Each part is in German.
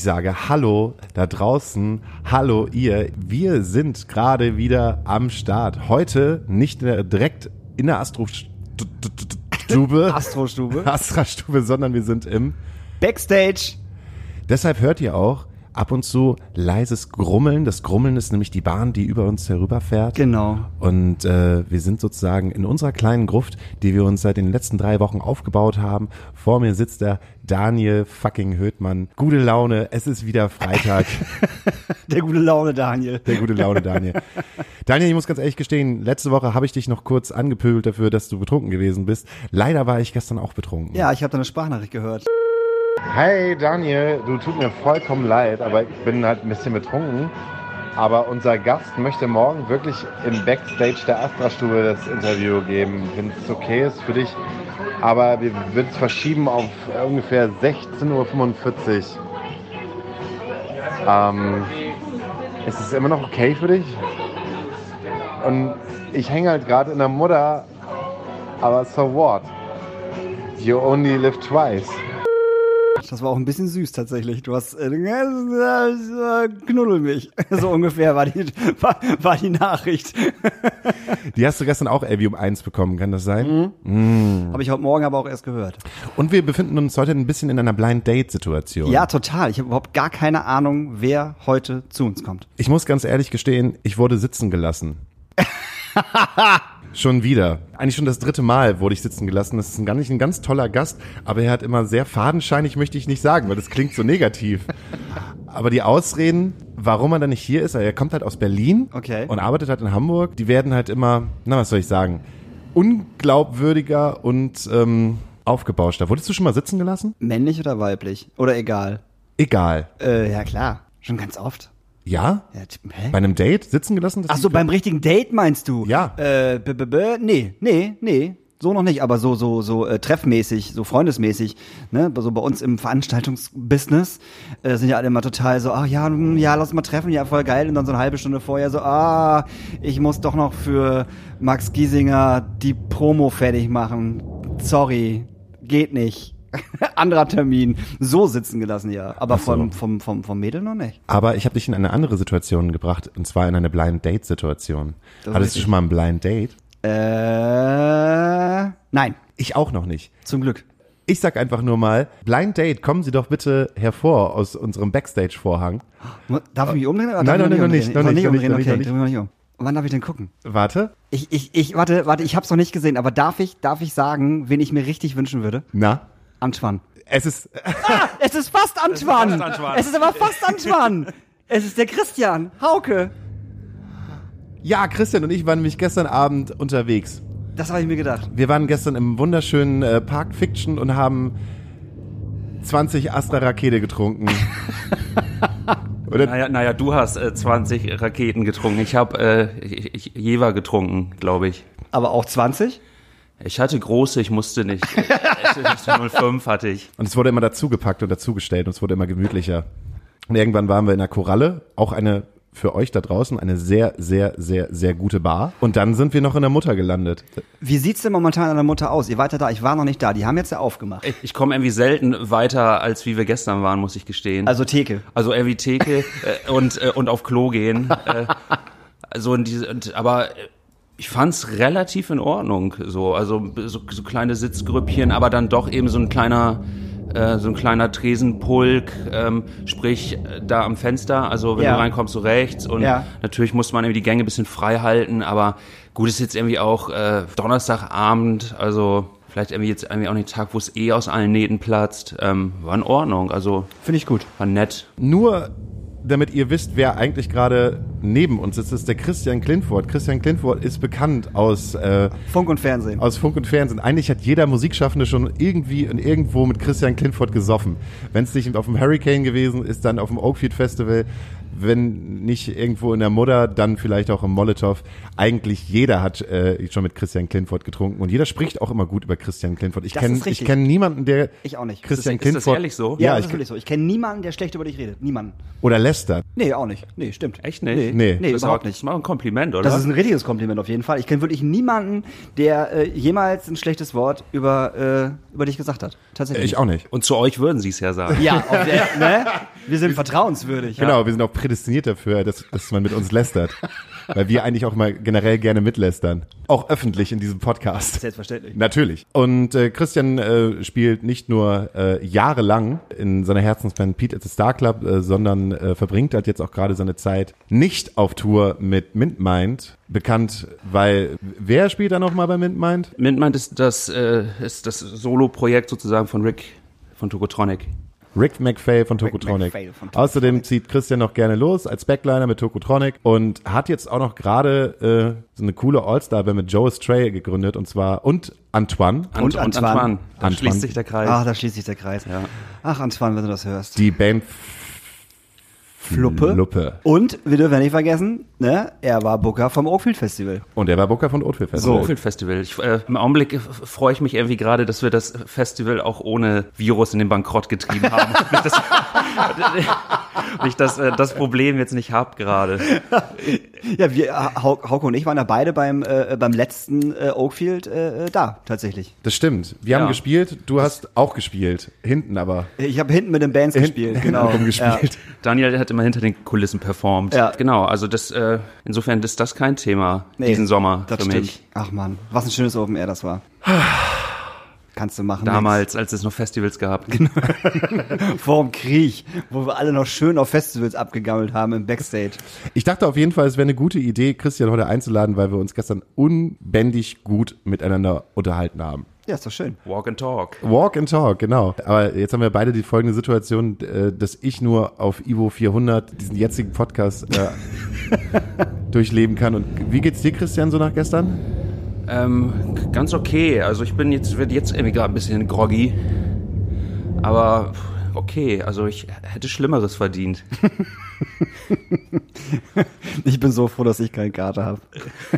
Ich sage Hallo da draußen, Hallo ihr. Wir sind gerade wieder am Start. Heute nicht direkt in der Astrostube. Astrostube. Astrostube, sondern wir sind im Backstage. Deshalb hört ihr auch ab und zu leises Grummeln. Das Grummeln ist nämlich die Bahn, die über uns herüberfährt. Genau. Und äh, wir sind sozusagen in unserer kleinen Gruft, die wir uns seit den letzten drei Wochen aufgebaut haben. Vor mir sitzt der Daniel fucking Höhtmann. Gute Laune, es ist wieder Freitag. der gute Laune Daniel. Der gute Laune Daniel. Daniel, ich muss ganz ehrlich gestehen, letzte Woche habe ich dich noch kurz angepöbelt dafür, dass du betrunken gewesen bist. Leider war ich gestern auch betrunken. Ja, ich habe deine Sprachnachricht gehört. Hey Daniel, du tut mir vollkommen leid, aber ich bin halt ein bisschen betrunken. Aber unser Gast möchte morgen wirklich im Backstage der Astra-Stube das Interview geben, wenn es okay ist für dich. Aber wir würden es verschieben auf ungefähr 16.45 Uhr. Ähm, ist es immer noch okay für dich? Und ich hänge halt gerade in der Mutter, aber so what? You only live twice. Das war auch ein bisschen süß tatsächlich. Du hast äh, knuddel mich. So ungefähr war die, war, war die Nachricht. Die hast du gestern auch Elvi um eins bekommen, kann das sein? Mhm. Mm. Habe ich heute Morgen aber auch erst gehört. Und wir befinden uns heute ein bisschen in einer Blind Date Situation. Ja, total. Ich habe überhaupt gar keine Ahnung, wer heute zu uns kommt. Ich muss ganz ehrlich gestehen, ich wurde sitzen gelassen. Schon wieder. Eigentlich schon das dritte Mal wurde ich sitzen gelassen. Das ist ein, gar nicht ein ganz toller Gast, aber er hat immer sehr fadenscheinig, möchte ich nicht sagen, weil das klingt so negativ. Aber die Ausreden, warum er dann nicht hier ist, er kommt halt aus Berlin okay. und arbeitet halt in Hamburg, die werden halt immer, na was soll ich sagen, unglaubwürdiger und ähm, aufgebauschter. Wurdest du schon mal sitzen gelassen? Männlich oder weiblich? Oder egal? Egal. Äh, ja klar. Schon ganz oft. Ja? hä? Bei einem Date sitzen gelassen? Ach so, beim richtigen Date meinst du? Ja. Äh, b -b -b nee, nee, nee. So noch nicht, aber so so so äh, treffmäßig, so freundesmäßig, ne? So bei uns im Veranstaltungsbusiness äh, sind ja alle immer total so, ach ja, hm, ja, lass mal treffen, ja, voll geil und dann so eine halbe Stunde vorher so, ah, ich muss doch noch für Max Giesinger die Promo fertig machen. Sorry, geht nicht. Anderer Termin. So sitzen gelassen, ja. Aber so. vom, vom, vom, vom Mädel noch nicht. Aber ich habe dich in eine andere Situation gebracht, und zwar in eine Blind Date Situation. Das Hattest du schon mal ein Blind Date? Äh, nein. Ich auch noch nicht. Zum Glück. Ich sag einfach nur mal, Blind Date, kommen Sie doch bitte hervor aus unserem Backstage-Vorhang. Darf ich mich umdrehen? Nein, nein, nein, noch nicht. Noch nicht, noch nicht, okay, dreh mich nicht um. Wann darf ich denn gucken? Warte. Ich, ich, ich, warte, warte, ich hab's noch nicht gesehen, aber darf ich, darf ich sagen, wen ich mir richtig wünschen würde? Na? Antoine. Es ist. Ah, es ist fast Antoine. Es ist, fast Antoine. es ist aber fast Antoine. es ist der Christian Hauke. Ja, Christian und ich waren nämlich gestern Abend unterwegs. Das habe ich mir gedacht. Wir waren gestern im wunderschönen äh, Park Fiction und haben 20 Astra Rakete getrunken. Oder? Naja, naja, du hast äh, 20 Raketen getrunken. Ich habe äh, Jever getrunken, glaube ich. Aber auch 20? Ich hatte große, ich musste nicht. 05 hatte ich. Und es wurde immer dazugepackt und dazugestellt und es wurde immer gemütlicher. Und irgendwann waren wir in der Koralle, auch eine für euch da draußen eine sehr, sehr, sehr, sehr gute Bar. Und dann sind wir noch in der Mutter gelandet. Wie sieht's denn momentan an der Mutter aus? Ihr weiter da? Ich war noch nicht da. Die haben jetzt ja aufgemacht. Ich, ich komme irgendwie selten weiter, als wie wir gestern waren, muss ich gestehen. Also Theke. Also irgendwie Theke äh, und, äh, und auf Klo gehen. äh, also in diese, und, aber ich fand's relativ in Ordnung, so also so, so kleine Sitzgrüppchen, aber dann doch eben so ein kleiner äh, so ein kleiner Tresenpulk, ähm, sprich äh, da am Fenster, also wenn ja. du reinkommst, so rechts und ja. natürlich muss man irgendwie die Gänge ein bisschen frei halten, aber gut ist jetzt irgendwie auch äh, Donnerstagabend, also vielleicht irgendwie jetzt irgendwie auch nicht Tag, wo es eh aus allen Nähten platzt, ähm, war in Ordnung, also finde ich gut, war nett. Nur damit ihr wisst, wer eigentlich gerade neben uns sitzt, ist der Christian Klintfort. Christian Klintfort ist bekannt aus äh, Funk und Fernsehen. Aus Funk und Fernsehen. Eigentlich hat jeder Musikschaffende schon irgendwie und irgendwo mit Christian Klintfort gesoffen. Wenn es nicht auf dem Hurricane gewesen ist, dann auf dem Oakfield Festival. Wenn nicht irgendwo in der Mutter, dann vielleicht auch im Molotow. Eigentlich jeder hat äh, schon mit Christian Klinford getrunken und jeder spricht auch immer gut über Christian Klinford. Ich kenne kenne niemanden, der Ich auch nicht. Christian Ist das- ist das ehrlich so? Ja, Ja, das ich ist wirklich so. Ich kenne niemanden, der schlecht über dich redet. Niemanden. oder Lester. Nee, auch nicht. Nee, stimmt. Echt nicht? Nee, Nee. nee das ist überhaupt auch, nicht. Das ist mal ein Kompliment, oder? Das ist ein richtiges Kompliment auf jeden Fall. Ich kenne wirklich niemanden, der äh, jemals ein schlechtes Wort über, äh, über dich gesagt hat. Tatsächlich. Ich auch nicht. und zu euch würden sie es ja sagen. Ja, auf der, ne? Wir sind vertrauenswürdig. Genau, wir sind auch prädestiniert dafür, dass, dass man mit uns lästert. Weil wir eigentlich auch mal generell gerne mitlästern. Auch öffentlich in diesem Podcast. Selbstverständlich. Natürlich. Und äh, Christian äh, spielt nicht nur äh, jahrelang in seiner Herzensband Pete at the Star Club, äh, sondern äh, verbringt halt jetzt auch gerade seine Zeit nicht auf Tour mit Mint Mind. Bekannt, weil wer spielt da nochmal bei Mint Mind? Mint meint ist das, äh, ist das Solo-Projekt sozusagen von Rick von Tokotronic. Rick McFay von Tokotronic. McPhail von Tokotronic. Außerdem zieht Christian noch gerne los als Backliner mit Tokotronic und hat jetzt auch noch gerade äh, so eine coole All-Star-Band mit Joe Stray gegründet und zwar und Antoine. Und, Antoine. und Antoine. Da Antoine. schließt sich der Kreis. Ach, da schließt sich der Kreis. Ja. Ach, Antoine, wenn du das hörst. Die Band Fluppe. Luppe. Und wir dürfen ja nicht vergessen, ne, er war Booker vom Oakfield Festival. Und er war Booker von Oatfield Festival. Oakfield Festival. Ich, äh, Im Augenblick freue ich mich irgendwie gerade, dass wir das Festival auch ohne Virus in den Bankrott getrieben haben. Und ich das, und ich das, äh, das Problem jetzt nicht hab gerade. Ja, wir, äh, Hau- Hauke und ich waren ja beide beim, äh, beim letzten äh, Oakfield äh, äh, da, tatsächlich. Das stimmt. Wir haben Ja. gespielt, du hast auch gespielt. Hinten aber. Ich habe hinten mit den Bands gespielt, hinten genau. rumgespielt. Daniel hat immer hinter den Kulissen performt. Ja. Genau, also das, äh, insofern ist das kein Thema Nee, diesen Sommer das für stimmt. mich. Ach man, was ein schönes Open Air das war. Kannst du machen. Damals, als es noch Festivals gab. nix. Vor dem Krieg, wo wir alle noch schön auf Festivals abgegammelt haben im Backstage. Ich dachte auf jeden Fall, es wäre eine gute Idee, Christian heute einzuladen, weil wir uns gestern unbändig gut miteinander unterhalten haben. Ja, ist doch schön. Walk and Talk. Walk and Talk, genau. Aber jetzt haben wir beide die folgende Situation, äh, dass ich nur auf Ivo 400 diesen jetzigen Podcast äh, durchleben kann. Und wie geht's dir, Christian, so nach gestern? Ähm, ganz okay. Also ich bin jetzt, werde jetzt irgendwie gerade ein bisschen groggy. Aber okay, also ich hätte Schlimmeres verdient. Ich bin so froh, dass ich keinen Kater habe.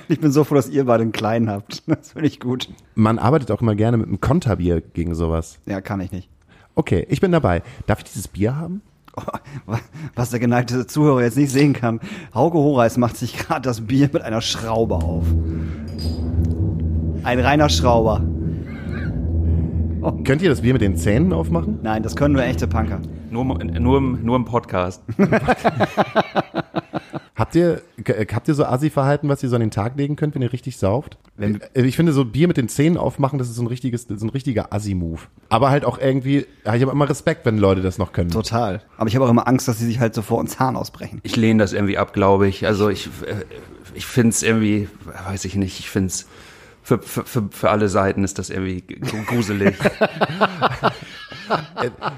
Ich bin so froh, dass ihr beide einen kleinen habt. Das finde ich gut. Man arbeitet auch immer gerne mit einem Konterbier gegen sowas. Ja, kann ich nicht. Okay, ich bin dabei. Darf ich dieses Bier haben? Oh, was der geneigte Zuhörer jetzt nicht sehen kann. Hauke Horeis macht sich gerade das Bier mit einer Schraube auf. Ein reiner Schrauber. Könnt ihr das Bier mit den Zähnen aufmachen? Nein, das können nur echte Punker. Nur, im- nur, im, nur im Podcast. Habt ihr, g- habt ihr so Assi-Verhalten, was ihr so an den Tag legen könnt, wenn ihr richtig sauft? Wenn- Äh, ich finde, so Bier mit den Zähnen aufmachen, das ist so ein richtiges, so ein richtiger Assi-Move. Aber halt auch irgendwie, ich habe immer Respekt, wenn Leute das noch können. Total. Aber ich habe auch immer Angst, dass sie sich halt so vor uns Hahn ausbrechen. Ich lehne das irgendwie ab, glaube ich. Also ich, äh, ich finde es irgendwie, weiß ich nicht, ich finde es für, für, für, für alle Seiten ist das irgendwie gruselig.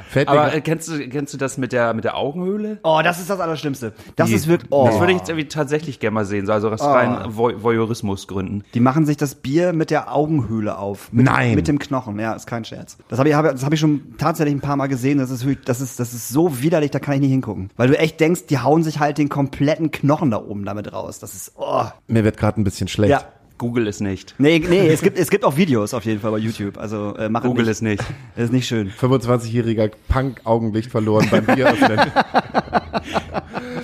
Fällt mir Aber kennst du, kennst du das mit der, mit der Augenhöhle? Oh, das ist das Allerschlimmste. Das Die- ist wirklich, oh. Das würde ich jetzt irgendwie tatsächlich gerne mal sehen, so also aus rein Voy Voyeurismusgründen. Die machen sich das Bier mit der Augenhöhle auf. Mit, Nein. Mit dem Knochen, ja, ist kein Scherz. Das habe ich, hab, das hab ich schon tatsächlich ein paar Mal gesehen. Das ist, das, ist, das ist so widerlich, da kann ich nicht hingucken. Weil du echt denkst, die hauen sich halt den kompletten Knochen da oben damit raus. Das ist, oh. mir wird gerade ein bisschen schlecht. Ja. Google es nicht. Nee, nee, es gibt, es gibt auch Videos auf jeden Fall bei YouTube. Also äh, mach Google nicht. es nicht. Das ist nicht schön. 25-jähriger Punk-Augenlicht verloren beim Bier öffnen.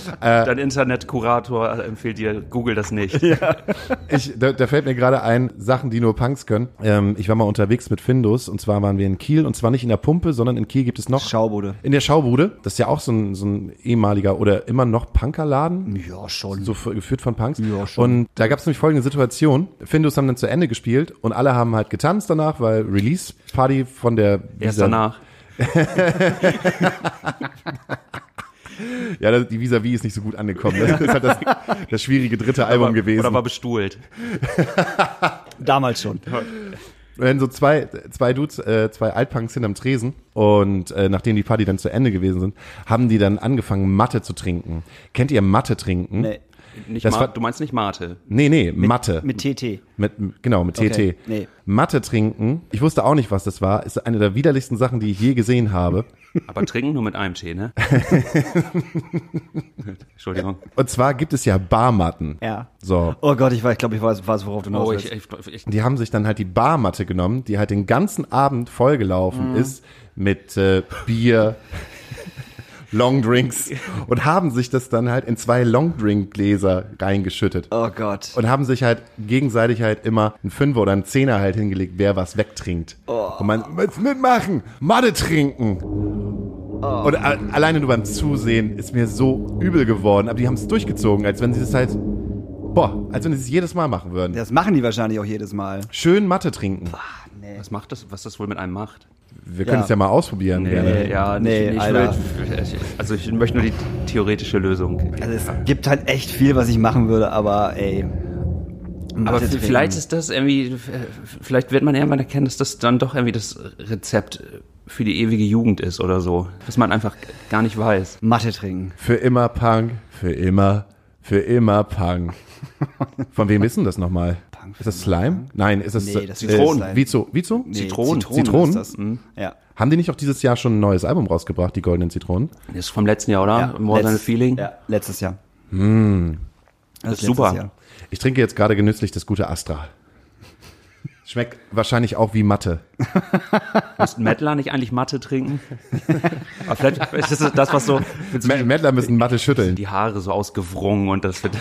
Dein Internetkurator empfiehlt dir, Google das nicht. Ich, da, da fällt mir gerade ein, Sachen, die nur Punks können. Ähm, ich war mal unterwegs mit Findus und zwar waren wir in Kiel und zwar nicht in der Pumpe, sondern in Kiel gibt es noch Schaubude. in der Schaubude. Das ist ja auch so ein, so ein ehemaliger oder immer noch Punkerladen. Ja, schon. So geführt von Punks. Ja, schon. Und da gab es nämlich folgende Situation. Findus haben dann zu Ende gespielt und alle haben halt getanzt danach, weil Release-Party von der Erst Visa- danach. Ja, die Vis-a-vis ist nicht so gut angekommen. Das ist halt das, das schwierige dritte Album gewesen. Oder war bestuhlt. Damals schon. wenn so zwei, zwei Dudes, äh, zwei Altpunks hinterm Tresen und äh, nachdem die Party dann zu Ende gewesen sind, haben die dann angefangen, Matte zu trinken. Kennt ihr Matte trinken? Nee. Nicht Das war- du meinst nicht Mate. Nee, nee, Mathe. Mit TT. Mit, genau, mit TT. Okay, nee. Mathe trinken, ich wusste auch nicht, was das war, ist eine der widerlichsten Sachen, die ich je gesehen habe. Aber trinken nur mit einem Tee, ne? Entschuldigung. Und zwar gibt es ja Barmatten. Ja. So. Oh Gott, ich weiß, ich glaube, ich weiß, weiß, worauf du hinaus Oh, willst. ich, ich, ich, Die haben sich dann halt die Barmatte genommen, die halt den ganzen Abend vollgelaufen ist mit äh, Bier, Longdrinks und haben sich das dann halt in zwei Longdrink-Gläser reingeschüttet. oh Gott. Und haben sich halt gegenseitig halt immer einen Fünfer oder einen Zehner halt hingelegt, wer was wegtrinkt. Und man, willst mitmachen, Madde trinken. Und a- alleine nur beim Zusehen ist mir so übel geworden. Aber die haben es durchgezogen, als wenn sie es halt, boah, als wenn sie es jedes Mal machen würden. Das machen die wahrscheinlich auch jedes Mal. Schön Mathe trinken. was macht das, was das wohl mit einem macht? Wir können Ja. es ja mal ausprobieren. gerne. ja, nee, ich, ich Alter. will, also ich möchte nur die theoretische Lösung. Also es gibt halt echt viel, was ich machen würde, aber ey. Aber vielleicht ist das irgendwie, vielleicht wird man irgendwann erkennen, dass das dann doch irgendwie das Rezept für die ewige Jugend ist oder so. Was man einfach gar nicht weiß. Mathe trinken. Für immer Punk, für immer, für immer Punk. Von wem ist denn das nochmal? Ist das Slime? Nein, ist es Nee, das ist Zitronen. Slime. Vizo, Vizo? Nee, Zitronen. Zitronen? ist das. Ja. Haben die nicht auch dieses Jahr schon ein neues Album rausgebracht, die Goldenen Zitronen? Das ist vom letzten Jahr, oder? ja. More than a feeling. Ja, letztes Jahr. Hm. Das ist super. Jahr. Ich trinke jetzt gerade genüsslich das gute Astra. Schmeckt wahrscheinlich auch wie Mathe. Müssten Mettler nicht eigentlich Mathe trinken? Aber vielleicht ist das das, was so mit so M Mädler müssen Mathe schütteln. die Haare so ausgewrungen und das wird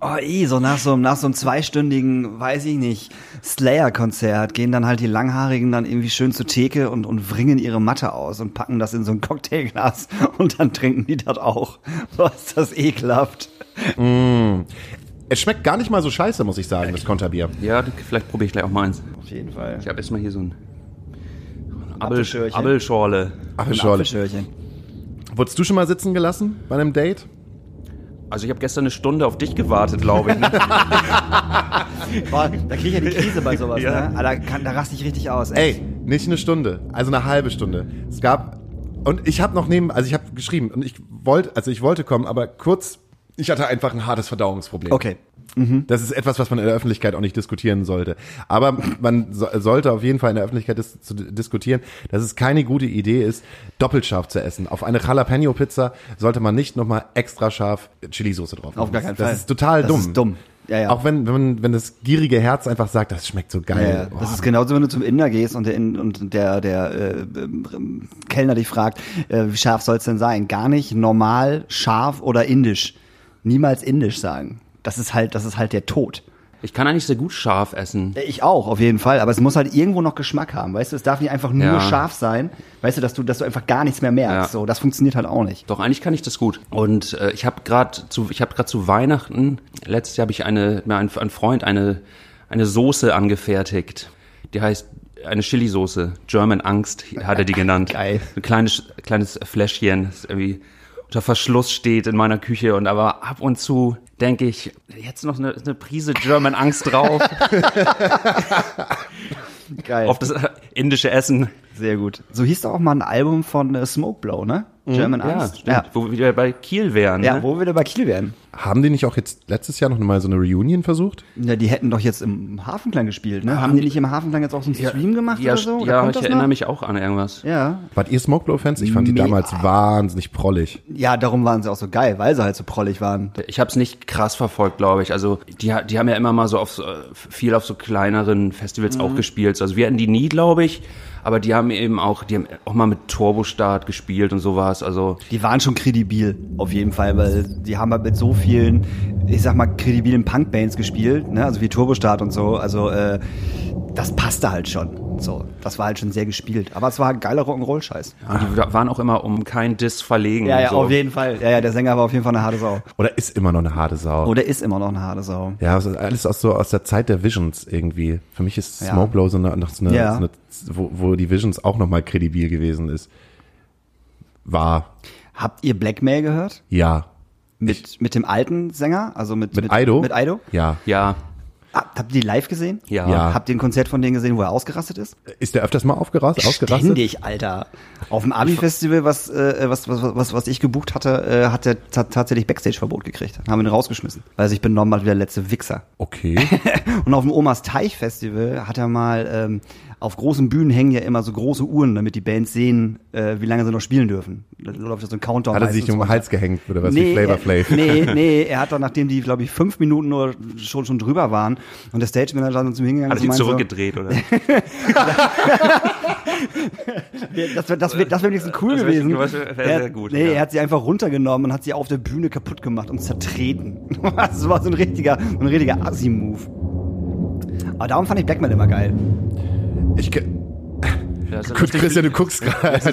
Oh, eh, so nach so, nach so einem zweistündigen, weiß ich nicht, Slayer-Konzert gehen dann halt die Langhaarigen dann irgendwie schön zur Theke und, und wringen ihre Matte aus und packen das in so ein Cocktailglas und dann trinken die das auch. Was ist das ekelhaft. Es schmeckt gar nicht mal so scheiße, muss ich sagen, das Konterbier. Ja, vielleicht probiere ich gleich auch mal eins. Auf jeden Fall. Ich habe erstmal hier so ein. Abelschorle. Ach, Ein Schorle. Apfelschörchen. Wurdest du schon mal sitzen gelassen bei einem Date? Also ich habe gestern eine Stunde auf dich gewartet, glaube ich. Ne? Boah, da krieg ich ja die Krise bei sowas, Ja. ne? Alter, kann, da raste ich richtig aus. Ey, nicht eine Stunde, also eine halbe Stunde. Es gab und ich habe noch neben, also ich habe geschrieben und ich wollte, also ich wollte kommen, aber kurz, ich hatte einfach ein hartes Verdauungsproblem. Okay. Das ist etwas, was man in der Öffentlichkeit auch nicht diskutieren sollte. Aber man so, sollte auf jeden Fall in der Öffentlichkeit dis zu diskutieren, dass es keine gute Idee ist, doppelt scharf zu essen. Auf eine Jalapeno-Pizza sollte man nicht nochmal extra scharf Chili-Soße drauf machen. Auf gar keinen das Fall. ist total Das dumm. ist dumm. Ja, ja. Auch wenn, wenn, man, wenn das gierige Herz einfach sagt, das schmeckt so geil. ja. das ist genauso, wenn du zum Inder gehst und der, und der, der äh, ähm, Kellner dich fragt, äh, wie scharf soll es denn sein? Gar nicht normal, scharf oder indisch. Niemals indisch sagen. Das ist halt, das ist halt der Tod. Ich kann eigentlich sehr gut scharf essen. Äh, Ich auch, auf jeden Fall. Aber es muss halt irgendwo noch Geschmack haben. Weißt du, es darf nicht einfach nur Ja. scharf sein. Weißt du, dass du, dass du einfach gar nichts mehr merkst. Ja. So, das funktioniert halt auch nicht. Doch eigentlich kann ich das gut. Und äh, ich habe gerade zu ich habe gerade zu Weihnachten letztes Jahr habe ich eine mir ein, ein Freund eine eine Soße angefertigt. Die heißt eine Chili-Soße, German Angst hat er die genannt. Geil. Ein kleines kleines Fläschchen, das irgendwie unter Verschluss steht in meiner Küche und aber ab und zu denke ich, jetzt noch eine, eine Prise German Angst drauf Geil. auf das indische Essen. Sehr gut. So hieß doch auch mal ein Album von äh, Smoke Blow, ne? German Ja, Angst. stimmt. Wo wir wieder bei Kiel wären. Ja, ne? wo wir wieder bei Kiel wären. Haben die nicht auch jetzt letztes Jahr noch mal so eine Reunion versucht? Ja, die hätten doch jetzt im Hafenklang gespielt, ne? Haben die nicht im Hafenklang jetzt auch so einen Stream gemacht ja, oder so? Oder Ja, kommt ich das erinnere noch? mich auch an irgendwas. Ja. Wart ihr Smokeblow-Fans? Ich fand die Mega. damals wahnsinnig prollig. Ja, darum waren sie auch so geil, weil sie halt so prollig waren. Ich habe es nicht krass verfolgt, glaube ich. Also die, die haben ja immer mal so auf so, äh, viel auf so kleineren Festivals Mhm. auch gespielt. Also wir hatten die nie, glaube ich, aber die haben eben auch, die haben auch mal mit Turbostart gespielt und sowas. Also Die waren schon kredibil, auf jeden Fall, weil die haben halt mit so vielen, ich sag mal, kredibilen Punkbands gespielt, ne? Also wie Turbostart und so. Also äh, das passte halt schon. So, das war halt schon sehr gespielt. Aber es war ein geiler Rock'n'Roll-Scheiß. und die waren auch immer um kein Diss verlegen. Ja, ja, so. auf jeden Fall. Ja, ja, der Sänger war auf jeden Fall eine harte Sau. Oder ist immer noch eine harte Sau. Oder ist immer noch eine harte Sau. Ja, ist alles aus so aus der Zeit der Visions irgendwie. Für mich ist Ja. Smokeblow so eine, noch so eine, Ja. so eine wo, wo die Visions auch noch mal kredibil gewesen ist. War, Habt ihr Blackmail gehört? ja. Mit, mit dem alten Sänger? Also mit, Mit Aido? Mit Aido? Ja. Ja, habt ihr die live gesehen? Ja. Ja. Habt ihr ein Konzert von denen gesehen, wo er ausgerastet ist? Ist der öfters mal aufgerast, ausgerastet? Ständig, Alter. Auf dem Abi-Festival, was, äh, was, was, was, was ich gebucht hatte, äh, hat er ta- tatsächlich Backstage-Verbot gekriegt. Haben ihn rausgeschmissen, weil er sich benommen hat wie der letzte Wichser. Okay. Und auf dem Omas Teich-Festival hat er mal, ähm, auf großen Bühnen hängen ja immer so große Uhren, damit die Bands sehen, äh, wie lange sie noch spielen dürfen. Da läuft ja so ein Countdown. Hat er sich um den. Hals gehängt oder was wie Flavor er- Flav? Nee, nee, er hat dann, nachdem die, glaube ich, fünf Minuten nur schon, schon drüber waren und der Stage Manager dann zu ihm hingegangen Hat und sich meinte so, zurückgedreht, oder? Das wäre das wär, das wär wenigstens cool Das gewesen. das wär- wär Er- sehr gut, Nee, ja. er hat sie einfach runtergenommen und hat sie auf der Bühne kaputt gemacht und zertreten. Das war so ein richtiger, so ein richtiger Assi-Move. Aber darum fand ich Blackmail immer geil. Ich, ja Gut. Christian, du guckst gerade, als,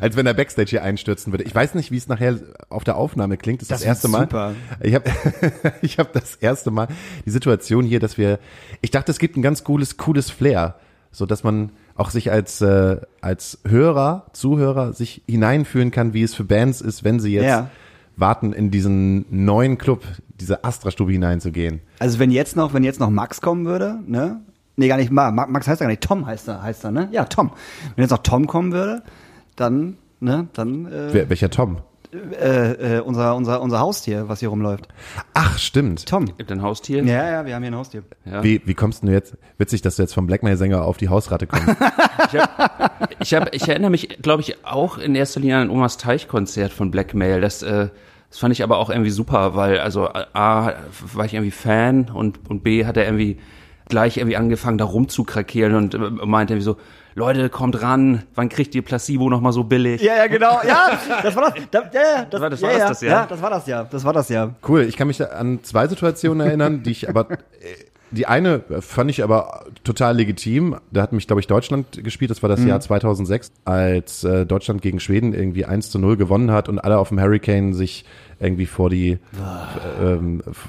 als wenn er Backstage hier einstürzen würde. Ich weiß nicht, wie es nachher auf der Aufnahme klingt. Das ist das, Das erste Mal. super. Ich habe ich hab das erste Mal die Situation hier, dass wir. Ich dachte, es gibt ein ganz cooles, cooles Flair, so dass man auch sich als äh, als Hörer, Zuhörer sich hineinfühlen kann, wie es für Bands ist, wenn sie jetzt Ja. warten, in diesen neuen Club, diese Astra-Stube hineinzugehen. Also wenn jetzt noch, wenn jetzt noch Max kommen würde, ne? Nee, gar nicht Ma- Ma- Max heißt er gar nicht, Tom heißt er, heißt er, ne? Ja, Tom. Wenn jetzt noch Tom kommen würde, dann, ne, dann äh, Wer, welcher Tom? äh, äh, unser, unser, unser Haustier, was hier rumläuft. Ach, stimmt. Tom. Gibt ein Haustier? Ja, ja, wir haben hier ein Haustier. Ja. Wie, wie kommst du jetzt? Witzig, dass du jetzt vom Blackmail-Sänger auf die Hausratte kommst. Ich, hab, ich erinnere mich, glaube ich, auch in erster Linie an Omas Teich-Konzert von Blackmail. Das, äh, das fand ich aber auch irgendwie super, weil also A, war ich irgendwie Fan und, und B, hat er irgendwie gleich irgendwie angefangen, da rumzukrakeelen und äh, meinte irgendwie so, Leute, kommt ran, wann kriegt ihr Placebo noch mal so billig? Ja, ja, genau. Ja, das war das. Da, ja, ja, das, war- das ja, war das, ja, das? Ja, das war das ja. Das war das ja. Cool, ich kann mich da an zwei Situationen erinnern, die ich aber, äh, die eine fand ich aber total legitim. Da hat mich, glaube ich, Deutschland gespielt, das war das Jahr 2006, als äh, Deutschland gegen Schweden irgendwie 1 zu 0 gewonnen hat und alle auf dem Hurricane sich irgendwie vor die, ähm, f-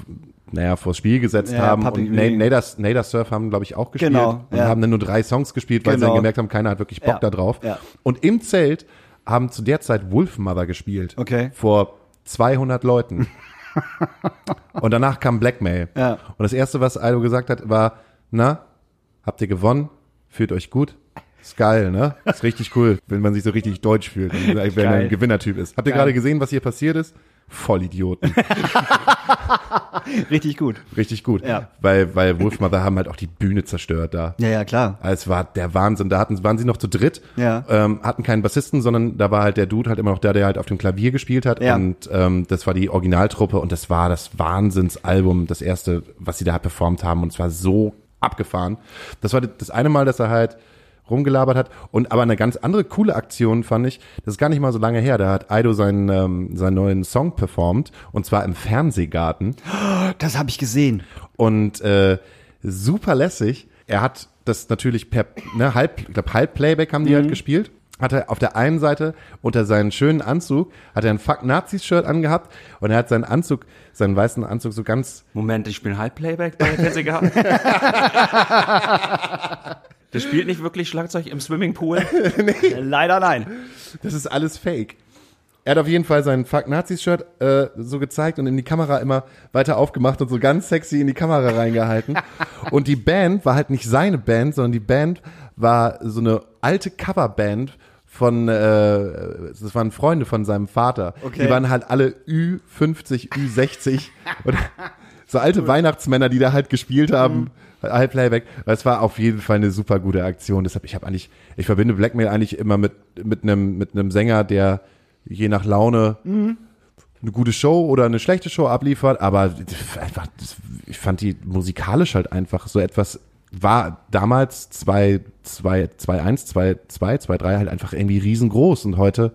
naja, vors Spiel gesetzt Ja, haben Public und. Nader, Nader Surf haben, glaube ich, auch gespielt Genau, und ja. haben dann nur drei Songs gespielt, weil sie Genau. dann gemerkt haben, keiner hat wirklich Bock Ja, da drauf. Und im Zelt haben zu der Zeit Wolfmother gespielt. Okay. Vor 200 Leuten. Und danach kam Blackmail. Ja. Und das erste, was Aldo gesagt hat, war, na, habt ihr gewonnen? Fühlt euch gut? Ist geil, ne? Ist richtig cool, wenn man sich so richtig deutsch fühlt, wenn man ein Gewinnertyp ist. Habt ihr Geil. gerade gesehen, was hier passiert ist? Vollidioten. Richtig gut. Richtig gut. Ja. Weil, weil Wolfmother haben halt auch die Bühne zerstört da. Ja, ja, klar. Also Es war der Wahnsinn. Da hatten, waren sie noch zu dritt, Ja. ähm, hatten keinen Bassisten, sondern da war halt der Dude halt immer noch der, der halt auf dem Klavier gespielt hat. Ja. Und ähm, das war die Originaltruppe und das war das Wahnsinnsalbum, das erste, was sie da performt haben. Und es war so abgefahren. Das war das eine Mal, dass er halt rumgelabert hat. Und aber eine ganz andere coole Aktion fand ich, das ist gar nicht mal so lange her, da hat Aido seinen, ähm, seinen neuen Song performt und zwar im Fernsehgarten Das habe ich gesehen. und äh, super lässig. Er hat das natürlich per ne, halb, ich glaube halb Playback haben die halt gespielt. Hat er auf der einen Seite unter seinen schönen Anzug hat er ein Fuck Nazis Shirt angehabt und er hat seinen Anzug, seinen weißen Anzug so ganz Moment, ich spiele Halbplayback bei der gehabt. Der spielt nicht wirklich Schlagzeug im Swimmingpool. Leider nein. Das ist alles fake. Er hat auf jeden Fall sein Fuck Nazis Shirt äh, so gezeigt und in die Kamera immer weiter aufgemacht und so ganz sexy in die Kamera reingehalten. und die Band war halt nicht seine Band, sondern die Band war so eine alte Coverband von, äh, das waren Freunde von seinem Vater. Okay. Die waren halt alle Ü50, Ü60 und so alte Weihnachtsmänner, die da halt gespielt haben. Halb Playback. Das war auf jeden Fall eine super gute Aktion. Deshalb, ich habe eigentlich, ich verbinde Blackmail eigentlich immer mit mit einem mit einem Sänger, der je nach Laune eine gute Show oder eine schlechte Show abliefert. Aber einfach, ich fand die musikalisch halt einfach so etwas war damals 2 2 2 1 2 2 2 3 halt einfach irgendwie riesengroß und heute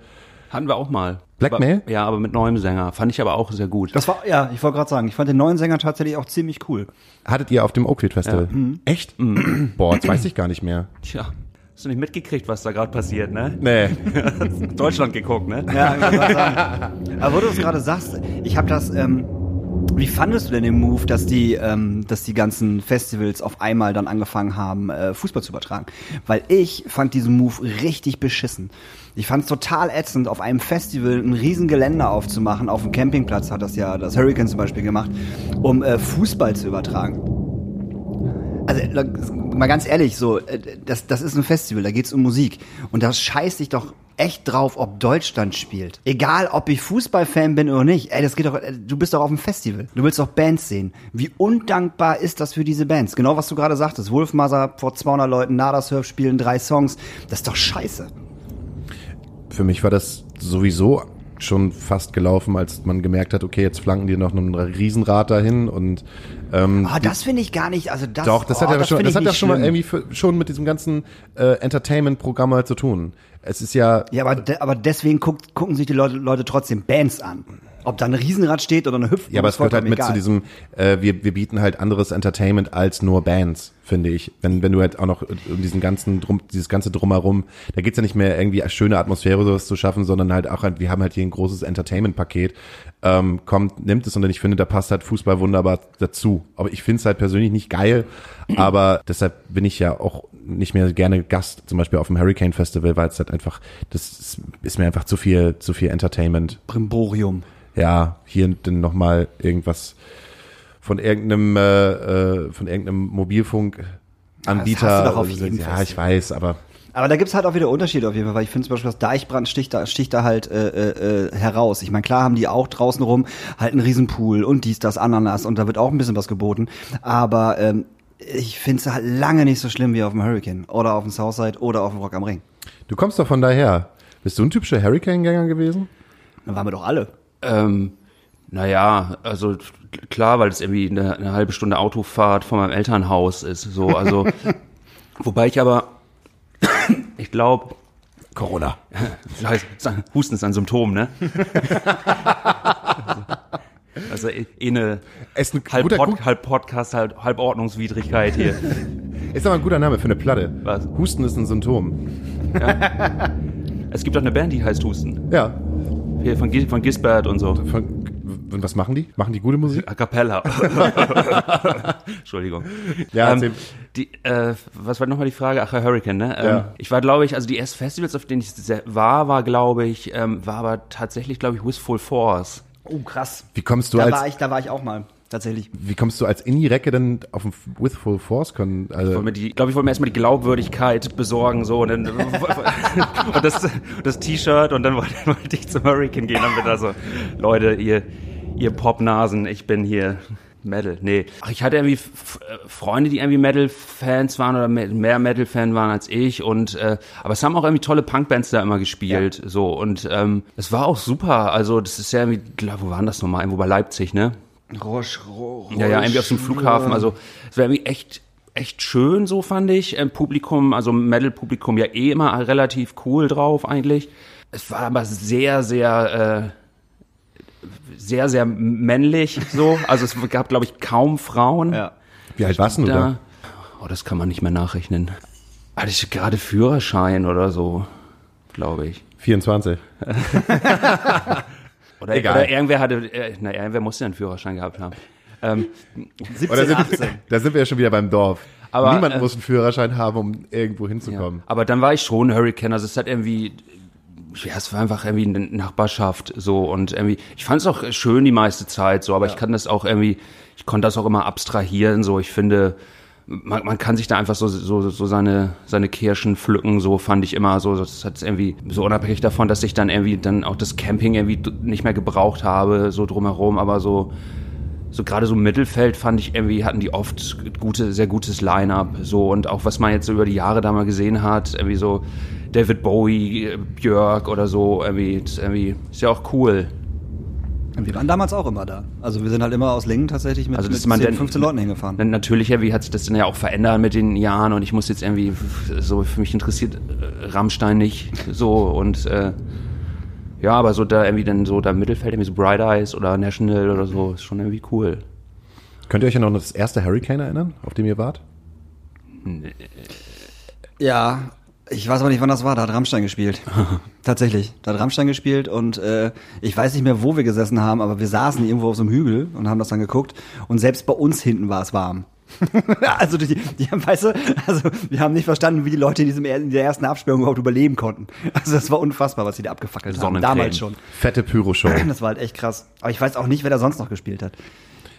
Hatten wir auch mal. Blackmail? Ja, aber mit neuem Sänger. Fand ich aber auch sehr gut. Das war, ja, ich wollte gerade sagen, ich fand den neuen Sänger tatsächlich auch ziemlich cool. hattet ihr auf dem Oakfield Festival. Echt? Boah, das weiß ich gar nicht mehr. Tja, hast du nicht mitgekriegt, was da gerade passiert, ne? Nee. Deutschland geguckt, ne? Ja, ich sagen. Aber wo du es gerade sagst, ich habe das, ähm, wie fandest du denn den Move, dass die, ähm, dass die ganzen Festivals auf einmal dann angefangen haben, äh, Fußball zu übertragen? Weil ich fand diesen Move richtig beschissen. Ich fand es total ätzend, auf einem Festival ein riesen Geländer aufzumachen. Auf dem Campingplatz hat das ja das Hurricane zum Beispiel gemacht, um äh, Fußball zu übertragen. Also mal ganz ehrlich, so äh, das, das ist ein Festival, da geht's um Musik und da scheiß ich doch echt drauf, ob Deutschland spielt. Egal, ob ich Fußballfan bin oder nicht. Ey, das geht doch. äh, Du bist doch auf dem Festival. Du willst doch Bands sehen. Wie undankbar ist das für diese Bands? Genau was du gerade sagtest. Wolfmother vor 200 Leuten, Nada Surf spielen drei Songs. Das ist doch scheiße. Für mich war das sowieso schon fast gelaufen, als man gemerkt hat, okay, jetzt flanken die noch einen Riesenrad dahin und ähm, Ah, das finde ich gar nicht. Also das. Doch, das oh, hat ja schon, find das ich hat ja schon mal irgendwie für, schon mit diesem ganzen äh, Entertainment-Programm halt zu tun. Es ist ja, Ja, aber, de, aber deswegen guckt, gucken sich die Leute, Leute trotzdem Bands an. Ob da ein Riesenrad steht oder eine Hüpfburg. ja, aber es gehört halt mit zu egal. diesem, äh, wir, wir bieten halt anderes Entertainment als nur Bands, finde ich. Wenn, wenn du halt auch noch um diesen ganzen drum, dieses ganze drumherum, da geht's ja nicht mehr irgendwie schöne Atmosphäre sowas zu schaffen, sondern halt auch, halt, wir haben halt hier ein großes Entertainment-Paket. Ähm, kommt, nimmt es und ich finde, da passt halt Fußball wunderbar dazu. Aber ich finde es halt persönlich nicht geil, aber deshalb bin ich ja auch nicht mehr gerne Gast, zum Beispiel auf dem Hurricane Festival, weil es halt einfach, das ist, ist mir einfach zu viel, zu viel Entertainment Brimborium. Ja, hier dann nochmal irgendwas von irgendeinem, äh, äh, von irgendeinem Mobilfunkanbieter. Das hast du doch auf oder so. jedem ja, Festival. ich weiß, aber Aber da gibt's halt auch wieder Unterschiede auf jeden Fall, weil ich finde zum Beispiel, das Deichbrand sticht da, sticht da halt äh, äh, äh, heraus. Ich meine, klar haben die auch draußen rum halt einen Riesenpool und dies, das, Ananas und da wird auch ein bisschen was geboten. Aber ähm, ich finde es halt lange nicht so schlimm wie auf dem Hurricane oder auf dem Southside oder auf dem Rock am Ring. du kommst doch von daher. Bist du ein typischer Hurricane-Gänger gewesen? Dann waren wir doch alle. Ähm, naja, also klar, weil es irgendwie eine, eine halbe Stunde Autofahrt von meinem Elternhaus ist. So, also wobei ich aber, ich glaube, Corona. Scheiße, Husten ist ein Symptom, ne? also eh eh eine Ist ein halb, guter, Pod, halb Podcast, halb, halb Ordnungswidrigkeit hier. ist aber ein guter Name für eine Platte. Was? Husten ist ein Symptom. Es gibt auch eine Band, die heißt Husten. Ja. Hier von, Gis- von Gisbert und so. Von, und was machen die? Machen die gute Musik? A cappella. Entschuldigung. Ja, ähm, die, äh, was war nochmal die Frage? Ach, Hurricane, ne? Ähm, Ja. Ich war, glaube ich, also die ersten Festivals, auf denen ich war, war, glaube ich, ähm, war aber tatsächlich, glaube ich, Wistful Force. Oh, krass. Wie kommst du Da als, war ich, da war ich auch mal, tatsächlich. wie kommst du als Indie-Recke denn auf dem With Full Force können? Also, Wollte mir die, glaube ich, wollte mir erstmal die Glaubwürdigkeit besorgen, so, und dann, und das, das T-Shirt, und dann wollte, wollte ich zum Hurricane gehen, dann wird da so, Leute, ihr, ihr Popnasen, ich bin hier Metal, nee. Ach, ich hatte irgendwie F Freunde, die irgendwie Metal-Fans waren oder me- mehr Metal-Fan waren als ich und, äh, aber es haben auch irgendwie tolle Punkbands da immer gespielt, so, und, ähm, es war auch super, also, das ist ja irgendwie, glaub, wo waren das nochmal? Irgendwo bei Leipzig, ne? Roche, Roche. Ja, ja, irgendwie auf dem Flughafen. Also es war irgendwie echt, echt schön, so fand ich. Ähm, Publikum, also Metal-Publikum ja eh immer relativ cool drauf eigentlich. Es war aber sehr, sehr, äh, sehr, sehr männlich so. Also es gab, glaube ich, kaum Frauen Ja. wie alt warst du da? da. Oh, das kann man nicht mehr nachrechnen. Hatte ich gerade Führerschein oder so, glaube ich. 24. Oder, Egal. oder irgendwer hatte, äh, na, irgendwer musste einen Führerschein gehabt haben. Ähm, 17, Oder sind, 18. da sind wir ja schon wieder beim Dorf. Aber, Niemand äh, muss einen Führerschein haben, um irgendwo Ja. hinzukommen. Aber dann war ich schon Hurricane, also es hat irgendwie, ja, es war einfach irgendwie eine Nachbarschaft so und irgendwie, ich fand es auch schön die meiste Zeit so, aber ich kann das auch irgendwie, ich konnte das auch immer abstrahieren so, ich finde, man, man kann sich da einfach so, so, so seine, seine Kirschen pflücken, so fand ich immer so, das hat irgendwie, so unabhängig davon, dass ich dann irgendwie dann auch das Camping irgendwie nicht mehr gebraucht habe, so drumherum, aber so, so gerade so im Mittelfeld fand ich irgendwie hatten die oft gute sehr gutes Line-up so. Und auch was man jetzt so über die Jahre da mal gesehen hat irgendwie so David Bowie äh, Björk oder so irgendwie irgendwie ist ja auch cool wir waren damals auch immer da. Also wir sind halt immer aus Lingen tatsächlich mit, Also, mit dass man 10, denn- 15 Leuten hingefahren. Dann natürlich irgendwie hat sich das dann ja auch verändert mit den Jahren und ich muss jetzt irgendwie so für mich interessiert äh, Rammstein nicht so und äh, ja aber so da irgendwie dann so da im Mittelfeld irgendwie so Bright Eyes oder National oder so ist schon irgendwie cool Könnt ihr euch ja noch an das erste Hurricane erinnern, auf dem ihr wart? Ja, ich weiß aber nicht, wann das war. Da hat Rammstein gespielt. Tatsächlich. Da hat Rammstein gespielt und äh, ich weiß nicht mehr, wo wir gesessen haben, aber wir saßen irgendwo auf so einem Hügel und haben das dann geguckt. Und selbst bei uns hinten war es warm. also die, die haben, weißt du, also wir haben nicht verstanden, wie die Leute in diesem in der ersten Absperrung überhaupt überleben konnten. Also das war unfassbar, was sie da abgefackelt haben. Damals schon. Fette Pyro-Show. Das war halt echt krass. Aber ich weiß auch nicht, wer da sonst noch gespielt hat.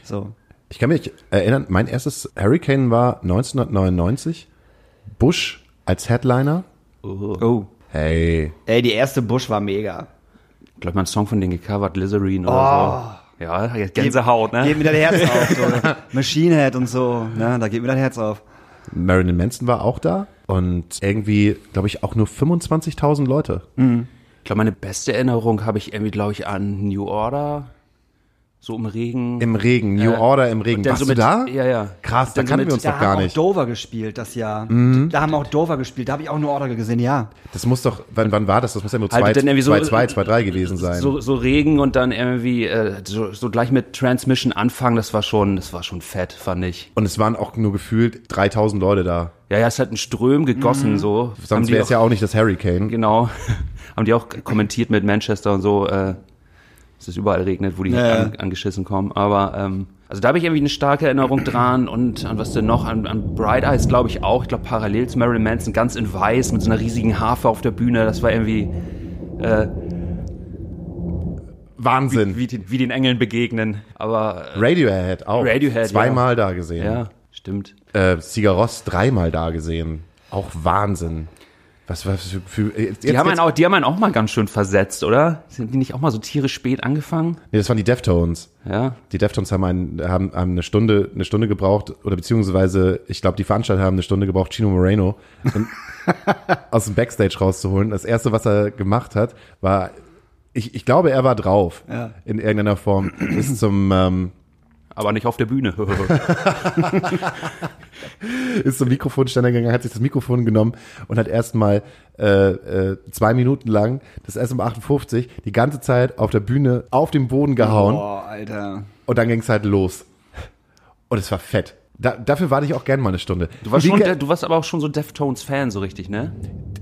So. Ich kann mich erinnern, mein erstes Hurricane war 1999. Bush als Headliner. Oh. Hey, Ey, die erste Bush war mega. Ich glaube, mal einen Song von denen gecovert, Lizarine oder so. Ja, jetzt Gänsehaut, ne? Geht mir das Herz auf. So. Machine Head und so. Ne? Da geht mir das Herz auf. Marilyn Manson war auch da und irgendwie, glaube ich, auch nur 25.000 Leute. Ich glaube, meine beste Erinnerung habe ich irgendwie, glaube ich, an New Order. So im Regen. Im Regen, New Äh, Order im Regen. Warst so du mit- da? Ja, ja. Krass, da Dann so kannten mit- wir uns Da doch gar haben nicht. auch Dover gespielt das Jahr. Da haben auch Dover gespielt. Da habe ich auch nur Order gesehen, ja. Das muss doch, wann, wann war das? Das muss ja nur Halt 2, dann irgendwie so- 2, 2, 2, 3 gewesen sein. So, so Regen und dann irgendwie äh, so, so gleich mit Transmission anfangen, das war schon, das war schon fett, fand ich. Und es waren auch nur gefühlt 3000 Leute da. Ja, ja, es hat ein Ström gegossen, so. Haben Sonst die wäre es auch- ja auch nicht das Hurricane. Genau. Haben die auch kommentiert mit Manchester und so, äh, dass es überall regnet, wo die Ja, ja. an, angeschissen kommen. Aber ähm, also da habe ich irgendwie eine starke Erinnerung dran und an was denn noch? An, an Bright Eyes glaube ich auch. Ich glaube parallel zu Marilyn Manson ganz in weiß mit so einer riesigen Harfe auf der Bühne. Das war irgendwie äh, Wahnsinn. wie, den, wie den Engeln begegnen. Aber äh, Radiohead auch. Radiohead, Zweimal da gesehen. ja, stimmt. Äh, Sigaros dreimal da gesehen. Auch Wahnsinn. Was, was für, für jetzt, Die jetzt, haben, einen jetzt, auch, die haben einen auch mal ganz schön versetzt, oder? Sind die nicht auch mal so tierisch spät angefangen? nee, das waren die Deftones. Ja. Die Deftones haben, einen, haben, haben eine Stunde eine Stunde gebraucht oder beziehungsweise ich glaube die Veranstalter haben eine Stunde gebraucht Chino Moreno aus dem Backstage rauszuholen. Das erste was er gemacht hat war ich, ich glaube er war drauf Ja. in irgendeiner Form ist zum ähm, Aber nicht auf der Bühne. ist zum Mikrofonständer gegangen, hat sich das Mikrofon genommen und hat erstmal äh, äh, zwei Minuten lang das SM58 die ganze Zeit auf der Bühne auf den Boden gehauen Boah, Alter. und dann ging es halt los. Und es war fett. Da, dafür warte ich auch gern mal eine Stunde. Du warst, schon, du warst aber auch schon so Deftones-Fan, so richtig, ne?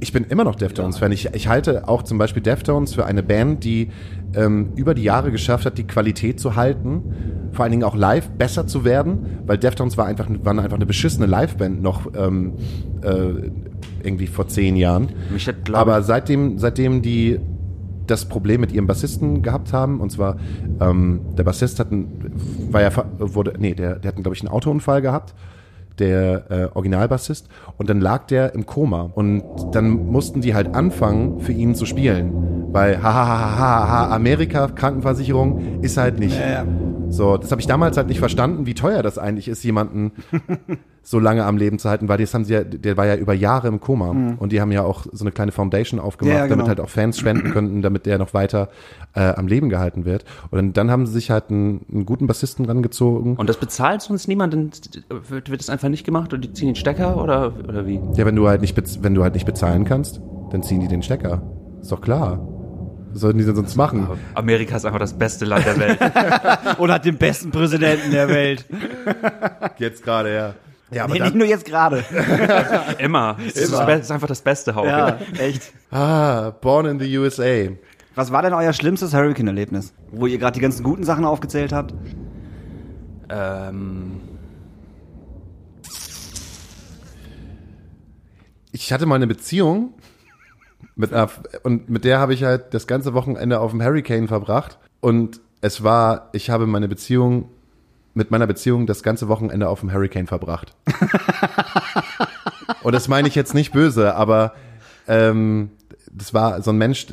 ich bin immer noch Deftones-Fan. Ich, ich halte auch zum Beispiel Deftones für eine Band, die ähm, über die Jahre geschafft hat, die Qualität zu halten, vor allen Dingen auch live besser zu werden, weil Deftones war einfach, waren einfach eine beschissene Liveband noch ähm, äh, irgendwie vor zehn Jahren. Mich hat, Aber seitdem, seitdem die das Problem mit ihrem Bassisten gehabt haben, und zwar ähm, der Bassist hat ein, war ja, wurde, nee, der, der hat, glaube ich, einen Autounfall gehabt, der äh, Originalbassist, und dann lag der im Koma. Und dann mussten die halt anfangen, für ihn zu spielen. Weil, ha, ha, ha, ha, ha, ha, Amerika, Krankenversicherung ist halt nicht. Ja, ja. So, das habe ich damals halt nicht verstanden, wie teuer das eigentlich ist, jemanden so lange am Leben zu halten, weil das haben sie ja, der war ja über Jahre im Koma und die haben ja auch so eine kleine Foundation aufgemacht, Mhm. Ja, ja, genau. damit halt auch Fans spenden könnten, damit der noch weiter äh, am Leben gehalten wird. Und dann, dann haben sie sich halt einen, einen guten Bassisten rangezogen. Und das bezahlt sonst niemand? Dann wird, wird das einfach nicht gemacht und die ziehen den Stecker oder, oder wie? Ja, wenn du halt nicht, bez- wenn du halt nicht bezahlen kannst, dann ziehen die den Stecker. Ist doch klar. Was sollten die denn sonst machen? Amerika ist einfach das beste Land der Welt. Und hat den besten Präsidenten der Welt. Jetzt gerade, ja. Ja, aber Nee, nicht nur jetzt gerade. Immer. Es ist, das ist einfach das beste Hauke. Ja, echt. ah, Born in the USA. Was war denn euer schlimmstes Hurricane-Erlebnis? Wo ihr gerade die ganzen guten Sachen aufgezählt habt? Ähm, ich hatte mal eine Beziehung mit einer, und mit der habe ich halt das ganze Wochenende auf dem Hurricane verbracht und es war, ich habe meine Beziehung mit meiner Beziehung das ganze Wochenende auf dem Hurricane verbracht. und das meine ich jetzt nicht böse, aber ähm, das war so ein Mensch,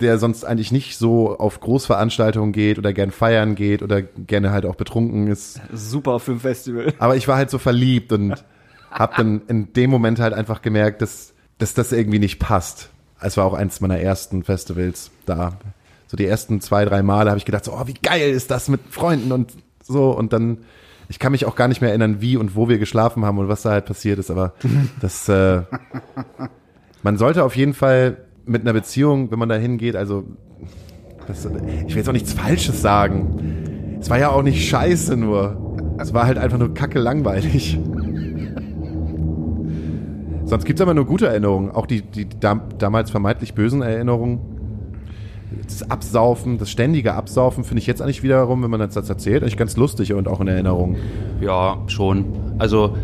der sonst eigentlich nicht so auf Großveranstaltungen geht oder gern feiern geht oder gerne halt auch betrunken ist. Super für ein Festival. Aber ich war halt so verliebt und habe dann in dem Moment halt einfach gemerkt, dass, dass das irgendwie nicht passt. Es war auch eins meiner ersten Festivals da. So die ersten zwei, drei Male habe ich gedacht, so, oh, wie geil ist das mit Freunden und so. Und dann, ich kann mich auch gar nicht mehr erinnern, wie und wo wir geschlafen haben und was da halt passiert ist. Aber das, äh, man sollte auf jeden Fall mit einer Beziehung, wenn man da hingeht, also, das, ich will jetzt auch nichts Falsches sagen. Es war ja auch nicht scheiße nur. Es war halt einfach nur kacke langweilig. Sonst gibt's aber nur gute Erinnerungen. Auch die, die dam damals vermeintlich bösen Erinnerungen. Das Absaufen, das ständige Absaufen finde ich jetzt eigentlich wiederum, wenn man das jetzt erzählt, eigentlich ganz lustig und auch in Erinnerung. ja, schon. Also,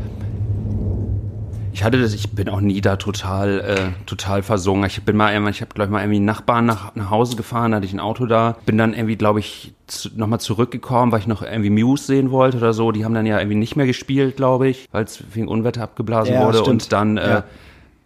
Ich hatte das, ich bin auch nie da total, äh, total versungen. Ich bin mal, irgendwann- ich habe glaube ich mal irgendwie einen Nachbarn nach, nach Hause gefahren, da hatte ich ein Auto da, bin dann irgendwie, glaube ich, zu, nochmal zurückgekommen, weil ich noch irgendwie Muse sehen wollte oder so. Die haben dann ja irgendwie nicht mehr gespielt, glaube ich, weil es wegen Unwetter abgeblasen Ja, wurde. stimmt. Und dann äh, Ja.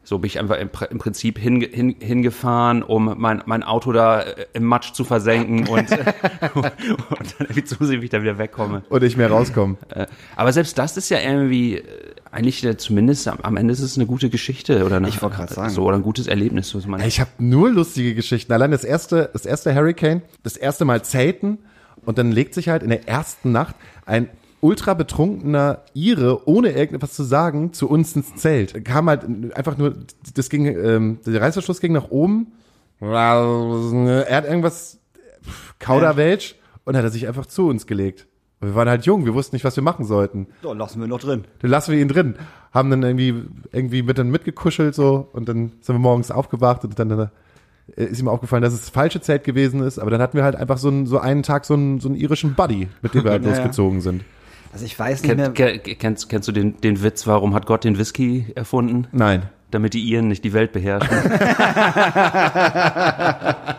So bin ich einfach im, im Prinzip hin, hin, hingefahren, um mein, mein Auto da äh, im Matsch zu versenken und, und dann irgendwie zusehen, wie ich da wieder wegkomme. Und nicht mehr rauskommen. Äh, Aber selbst das ist ja irgendwie äh, eigentlich zumindest am, am Ende ist es eine gute Geschichte oder eine, Ich wollte gerade sagen. so oder ein gutes Erlebnis, muss man. Ich habe nur lustige Geschichten. Allein das erste, das erste Hurricane, das erste Mal Zelten und dann legt sich halt in der ersten Nacht ein ultra betrunkener Ire, ohne irgendetwas zu sagen, zu uns ins Zelt. Kam halt einfach nur, das ging, ähm, der Reißverschluss ging nach oben. Er hat irgendwas Kauderwelsch und hat er sich einfach zu uns gelegt. Wir waren halt jung, wir wussten nicht, was wir machen sollten. So, lassen wir noch drin. Dann lassen wir ihn drin. Haben dann irgendwie, irgendwie mit dann mitgekuschelt so und dann sind wir morgens aufgewacht und dann äh, ist ihm aufgefallen, dass es das falsche Zelt gewesen ist, aber dann hatten wir halt einfach so einen, so einen Tag so einen, so einen irischen Buddy, mit dem wir halt Ja, ja. losgezogen sind. Also ich weiß nicht mehr. Kennt, ke- kennst, kennst du den, den Witz, warum hat Gott den Whisky erfunden? Nein. Damit die Iren nicht die Welt beherrschen.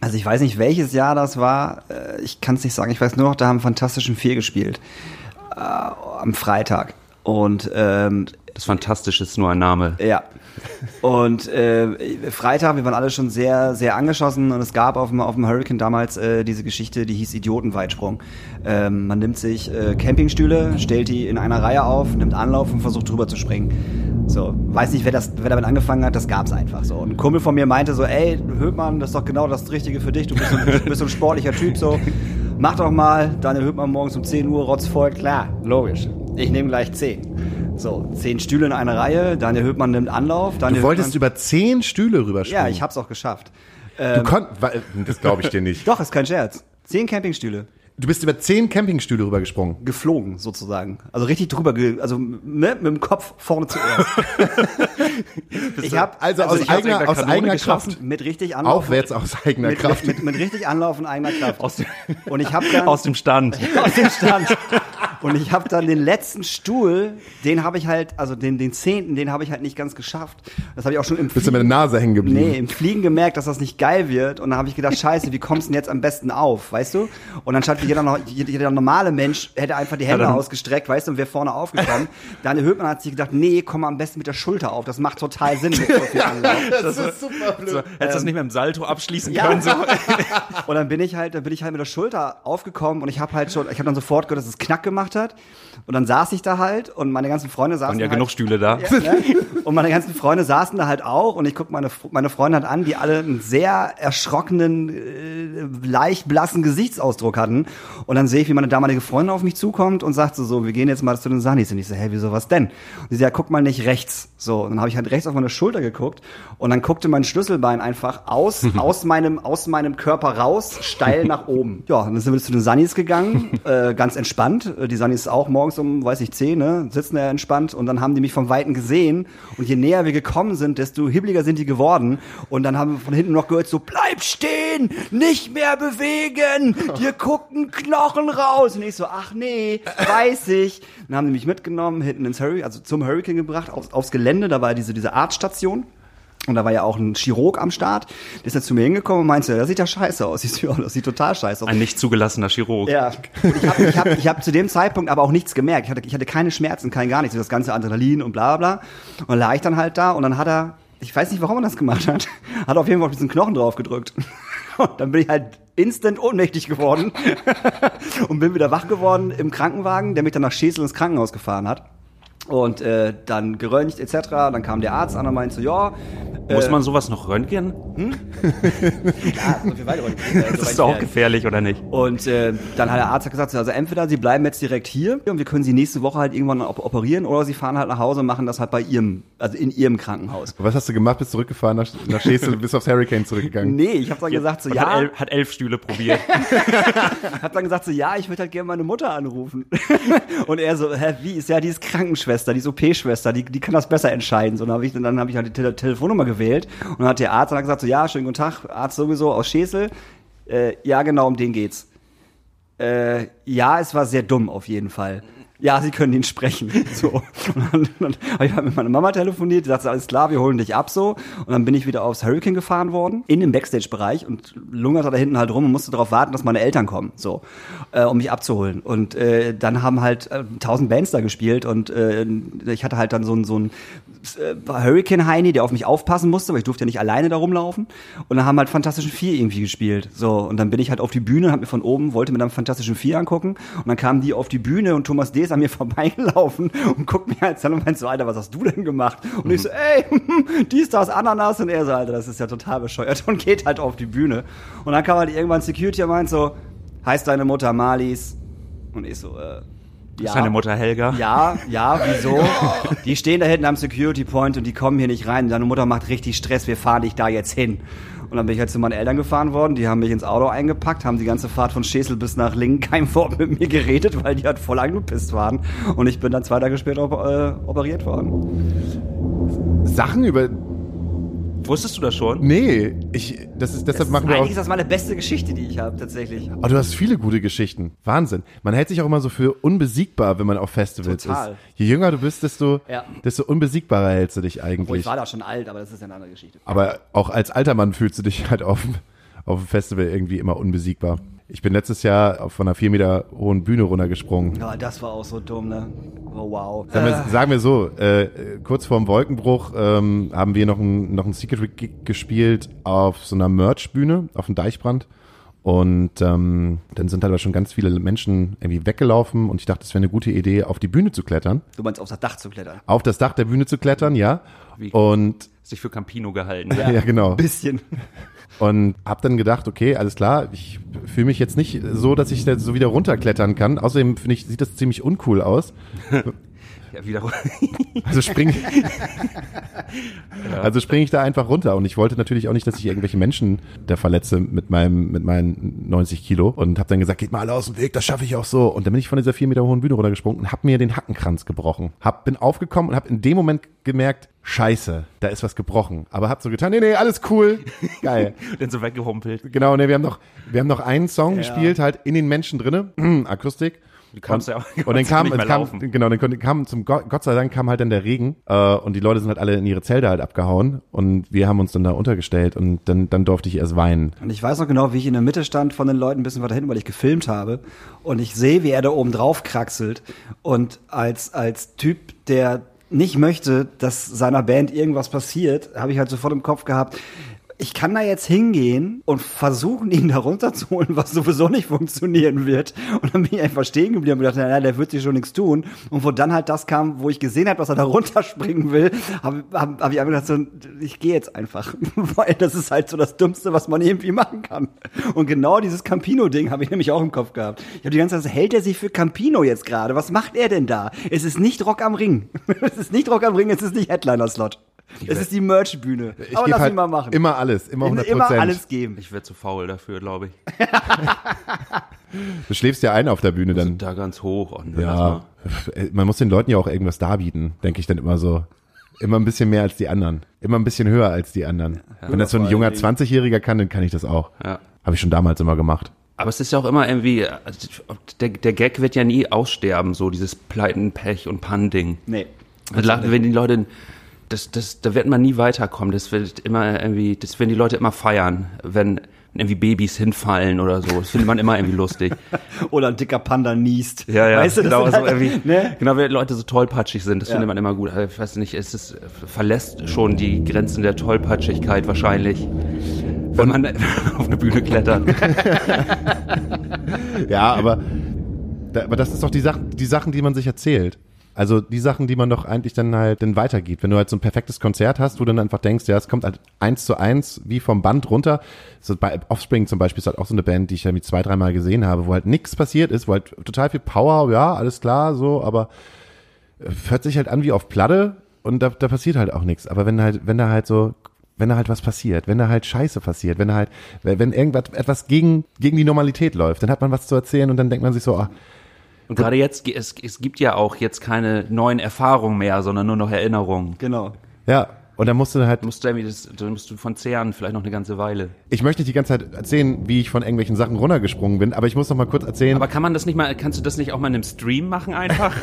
Also ich weiß nicht, welches Jahr das war. Äh, Ich kann es nicht sagen. Ich weiß nur noch, da haben Fantastischen Vier gespielt. Äh, am Freitag. Und ähm, Das Fantastische ist nur ein Name. ja. Und äh, Freitag, wir waren alle schon sehr, sehr angeschossen und es gab auf dem, auf dem Hurricane damals äh, diese Geschichte, die hieß Idiotenweitsprung. Ähm, man nimmt sich äh, Campingstühle, stellt die in einer Reihe auf, nimmt Anlauf und versucht drüber zu springen. So, weiß nicht, wer, das, wer damit angefangen hat, das gab's einfach so. Und ein Kumpel von mir meinte so, ey, Höhtmann, das ist doch genau das Richtige für dich, du bist so, ein- bist so ein sportlicher Typ so. Mach doch mal, Daniel Höhtmann morgens um 10 Uhr, rotzvoll, klar, logisch. Ich nehme gleich 10. So, 10 Stühle in einer Reihe, Daniel Höhtmann nimmt Anlauf. Daniel Du wolltest Höhtmann, über zehn Stühle rüberspringen. Ja, ich hab's auch geschafft. Du konnt, weil- das glaube ich dir nicht. Doch, ist kein Scherz. 10 Campingstühle. Du bist über zehn Campingstühle rübergesprungen. Geflogen, sozusagen. Also richtig drüber, also ne, mit dem Kopf vorne zuerst. ich hab, Also aus ich hab eigener- aus eigener Kraft. Mit richtig Anlauf. Aufwärts aus eigener mit, Kraft. Mit, mit, mit richtig Anlauf und eigener Kraft. Aus dem- und ich habe dann Aus dem Stand. aus dem Stand. Und ich habe dann den letzten Stuhl, den habe ich halt, also den, den zehnten, den habe ich halt nicht ganz geschafft. Das habe ich auch schon im Bist du mit der Nase hängen geblieben? Nee, im Fliegen gemerkt, dass das nicht geil wird. Und dann habe ich gedacht, scheiße, wie kommst du denn jetzt am besten auf, weißt du? Und dann statt jeder, jeder, normale Mensch hätte einfach die Hände dann- ausgestreckt, weißt du, und wäre vorne aufgekommen. Daniel Höhtmann hat sich gedacht, nee, komm mal am besten mit der Schulter auf. Das macht total Sinn mit so viel Anlauf. Das ist super blöd. So, hättest du das nicht mit dem Salto abschließen Ja. können? So. Und dann bin ich halt, dann bin ich halt mit der Schulter aufgekommen und ich habe halt schon, ich habe dann sofort gehört, dass es Knack gemacht hat. Und dann saß ich da halt und meine ganzen Freunde saßen Waren ja halt, genug Stühle da. Ja, ne? Und meine ganzen Freunde saßen da halt auch und ich guck meine, meine Freunde halt an, die alle einen sehr erschrockenen, äh, leicht blassen Gesichtsausdruck hatten. Und dann sehe ich, wie meine damalige Freundin auf mich zukommt und sagt so, so wir gehen jetzt mal zu den Sanis. Und ich so, hä, wieso, was denn? Und sie sagt, ja, guck mal nicht rechts. So, und dann habe ich halt rechts auf meine Schulter geguckt und dann guckte mein Schlüsselbein einfach aus, aus meinem, aus meinem Körper raus, steil nach oben. Ja, und dann sind wir zu den Sanis gegangen, äh, ganz entspannt. Äh, Die Sanis auch morgens um, weiß ich, 10, ne, sitzen da entspannt und dann haben die mich vom Weiten gesehen und je näher wir gekommen sind, desto hibbeliger sind die geworden und dann haben wir von hinten noch gehört so, bleib stehen, nicht mehr bewegen, dir gucken Knochen raus. Und ich so, ach nee, weiß ich. Dann haben die mich mitgenommen, hinten ins Hurricane, also zum Hurricane gebracht, aufs, aufs Gelände, da war diese, diese Arztstation. Und da war ja auch ein Chirurg am Start, der ist dann zu mir hingekommen und meinte, das sieht ja scheiße aus. Das sieht total scheiße aus. Ein nicht zugelassener Chirurg. Ja, und ich habe ich hab, ich hab zu dem Zeitpunkt aber auch nichts gemerkt. Ich hatte, ich hatte keine Schmerzen, kein gar nichts, das ganze Adrenalin und bla bla. Und dann lag ich dann halt da und dann hat er, ich weiß nicht, warum er das gemacht hat, hat auf jeden Fall auf diesen Knochen drauf gedrückt. Und dann bin ich halt instant ohnmächtig geworden und bin wieder wach geworden im Krankenwagen, der mich dann nach Schesel ins Krankenhaus gefahren hat. Und äh, dann geröntgt etc. Dann kam der Arzt an und meinte so, ja, Muss äh, man sowas noch röntgen? ja, so viel weiter röntgen. Das ist doch auch gefährlich, oder nicht? Und äh, dann hat der Arzt gesagt, also entweder sie bleiben jetzt direkt hier und wir können sie nächste Woche halt irgendwann op operieren oder sie fahren halt nach Hause und machen das halt bei ihrem, also in ihrem Krankenhaus. Was hast du gemacht? Bist zurückgefahren nach, nach Schesel, bist aufs Hurricane zurückgegangen? Nee, ich habe dann gesagt so, Und ja, hat, elf, hat elf Stühle probiert. hab dann gesagt so, ja, ich würde halt gerne meine Mutter anrufen. und er so, hä, wie ist ja, die ist Krankenschwester, die ist OP-Schwester, die, die kann das besser entscheiden. So, dann habe ich, dann ich halt die Tele Telefonnummer gewählt und dann hat der Arzt dann gesagt so, ja, schönen guten Tag, Arzt sowieso aus Schesel. Äh, ja, genau, um den geht's. Äh, ja, es war sehr dumm auf jeden Fall. Ja, sie können ihn sprechen. So. Und dann, dann habe ich halt mit meiner Mama telefoniert, die sagte, alles klar, wir holen dich ab so. Und dann bin ich wieder aufs Hurricane gefahren worden, in den Backstage-Bereich und lungerte da hinten halt rum und musste darauf warten, dass meine Eltern kommen, so, äh, um mich abzuholen. Und äh, dann haben halt äh, tausend Bands da gespielt und äh, ich hatte halt dann so ein, so ein äh, Hurricane-Heini, der auf mich aufpassen musste, weil ich durfte ja nicht alleine da rumlaufen. Und dann haben halt Fantastischen Vier irgendwie gespielt. So, und dann bin ich halt auf die Bühne, hab mir von oben, wollte mir dann Fantastischen Vier angucken. Und dann kamen die auf die Bühne und Thomas D. ist an mir vorbeigelaufen und guckt mir halt an und meint so, Alter, was hast du denn gemacht? Und ich so, ey, dies, das, Ananas. Und er so, Alter, das ist ja total bescheuert und geht halt auf die Bühne. Und dann kam halt irgendwann Security und meint so, heißt deine Mutter Marlies? Und ich so, äh, ja. Ist deine Mutter Helga? Ja, ja, wieso? Die stehen da hinten am Security Point und die kommen hier nicht rein. Deine Mutter macht richtig Stress, wir fahren dich da jetzt hin. Und dann bin ich halt zu meinen Eltern gefahren worden, die haben mich ins Auto eingepackt, haben die ganze Fahrt von Schesel bis nach Lingen kein Wort mit mir geredet, weil die halt voll angepisst waren. Und ich bin dann zwei Tage später op äh, operiert worden. Sachen über. Wusstest du das schon? Nee, ich, das ist, deshalb machen wir Eigentlich auch. ist das meine beste Geschichte, die ich habe, tatsächlich. Oh, du hast viele gute Geschichten. Wahnsinn. Man hält sich auch immer so für unbesiegbar, wenn man auf Festivals Total. ist. Je jünger du bist, desto, Ja. desto unbesiegbarer hältst du dich Obwohl, ich eigentlich. war da schon alt, aber das ist ja eine andere Geschichte. Aber auch als alter Mann fühlst du dich halt auf, dem- auf dem Festival irgendwie immer unbesiegbar. Ich bin letztes Jahr auf- von einer vier Meter hohen Bühne runtergesprungen. Ja, das war auch so dumm, ne? Oh, wow. Sagen wir, sagen wir so, äh, kurz vorm Wolkenbruch ähm, haben wir noch ein, noch ein Secret Gig gespielt auf so einer Merch-Bühne auf dem Deichbrand. Und ähm, dann sind halt aber schon ganz viele Menschen irgendwie weggelaufen und ich dachte, es wäre eine gute Idee, auf die Bühne zu klettern. Du meinst auf das Dach zu klettern? Auf das Dach der Bühne zu klettern, ja. Wie- Und Sich für Campino gehalten. ja, genau. Bisschen. Und hab dann gedacht, okay, alles klar, ich fühle mich jetzt nicht so, dass ich da so wieder runterklettern kann. Außerdem finde ich, sieht das ziemlich uncool aus. Ja, wieder. Also spring, also springe ich da einfach runter. Und ich wollte natürlich auch nicht, dass ich irgendwelche Menschen da verletze mit meinem, mit meinen 90 Kilo. Und habe dann gesagt, geht mal alle aus dem Weg, das schaffe ich auch so. Und dann bin ich von dieser vier Meter hohen Bühne runtergesprungen und habe mir den Hackenkranz gebrochen. Hab, bin aufgekommen und habe in dem Moment gemerkt, scheiße, da ist was gebrochen. Aber hab so getan, nee, nee, alles cool. Geil. Dann so weggehumpelt. Genau, ne, wir haben noch, wir haben noch einen Song gespielt, halt in den Menschen drinne, Akustik. Du kannst ja auch Und dann kam, nicht mehr kam laufen. genau, dann kam zum Gott, Gott sei Dank kam halt dann der Regen äh, und die Leute sind halt alle in ihre Zelte halt abgehauen und wir haben uns dann da untergestellt und dann, dann durfte ich erst weinen. Und ich weiß noch genau, wie ich in der Mitte stand von den Leuten ein bisschen weiter hinten, weil ich gefilmt habe. Und ich sehe, wie er da oben drauf kraxelt. Und als, als Typ, der nicht möchte, dass seiner Band irgendwas passiert, habe ich halt sofort im Kopf gehabt, ich kann da jetzt hingehen und versuchen, ihn da runterzuholen, was sowieso nicht funktionieren wird. Und dann bin ich einfach stehen geblieben und gedacht, naja, der wird sich schon nichts tun. Und wo dann halt das kam, wo ich gesehen habe, dass er da runterspringen will, habe hab, hab ich einfach gedacht, so, ich gehe jetzt einfach. Weil das ist halt so das Dümmste, was man irgendwie machen kann. Und genau dieses Campino-Ding habe ich nämlich auch im Kopf gehabt. Ich habe die ganze Zeit, hält er sich für Campino jetzt gerade? Was macht er denn da? Es ist nicht Rock am Ring. es ist nicht Rock am Ring, es ist nicht Headliner-Slot. Es ist die Merch-Bühne. Ich Aber lass halt ihn mal machen. immer alles, immer 100 Immer alles geben. Ich wäre zu faul dafür, glaube ich. Du schläfst ja ein auf der Bühne dann. Da ganz hoch. Und Ja, mal. man muss den Leuten ja auch irgendwas darbieten, denke ich dann immer so. Immer ein bisschen mehr als die anderen. Immer ein bisschen höher als die anderen. Wenn das so ein junger 20-Jähriger kann, dann kann ich das auch. Ja. Habe ich schon damals immer gemacht. Aber es ist ja auch immer irgendwie, also der, der Gag wird ja nie aussterben, so dieses Pleiten, Pech und Pan-Ding. Nee. Wenn die Leute, das, das, da wird man nie weiterkommen. Das wird immer irgendwie, das werden die Leute immer feiern, wenn irgendwie Babys hinfallen oder so. Das findet man immer irgendwie lustig. Oder ein dicker Panda niest. Ja, ja, Weißt du, das genau, also halt, irgendwie, ne? genau, wenn Leute so tollpatschig sind, das Ja. findet man immer gut. Also, Ich weiß nicht, es ist, verlässt schon die Grenzen der Tollpatschigkeit wahrscheinlich, wenn man auf eine Bühne klettert. Ja, aber, aber das ist doch die Sachen, die Sachen, die man sich erzählt. Also die Sachen, die man doch eigentlich dann halt dann weitergibt. Wenn du halt so ein perfektes Konzert hast, wo du dann einfach denkst, ja, es kommt halt eins zu eins wie vom Band runter. So bei Offspring zum Beispiel ist halt auch so eine Band, die ich ja mit zwei, dreimal gesehen habe, wo halt nichts passiert ist, wo halt total viel Power, ja, alles klar, so, aber hört sich halt an wie auf Platte und da, da passiert halt auch nichts. Aber wenn halt, wenn da halt so wenn da halt was passiert, wenn da halt Scheiße passiert, wenn da halt, wenn irgendwas etwas gegen, gegen die Normalität läuft, dann hat man was zu erzählen und dann denkt man sich so, ah, Und gerade jetzt, es, es gibt ja auch jetzt keine neuen Erfahrungen mehr, sondern nur noch Erinnerungen. Genau. ja, Und dann musst du halt, Musst du irgendwie das, dann musst du von zehren, vielleicht noch eine ganze Weile. ich möchte nicht die ganze Zeit erzählen, wie ich von irgendwelchen Sachen runtergesprungen bin, aber ich muss noch mal kurz erzählen. Aber kann man das nicht mal, kannst du das nicht auch mal in einem Stream machen einfach?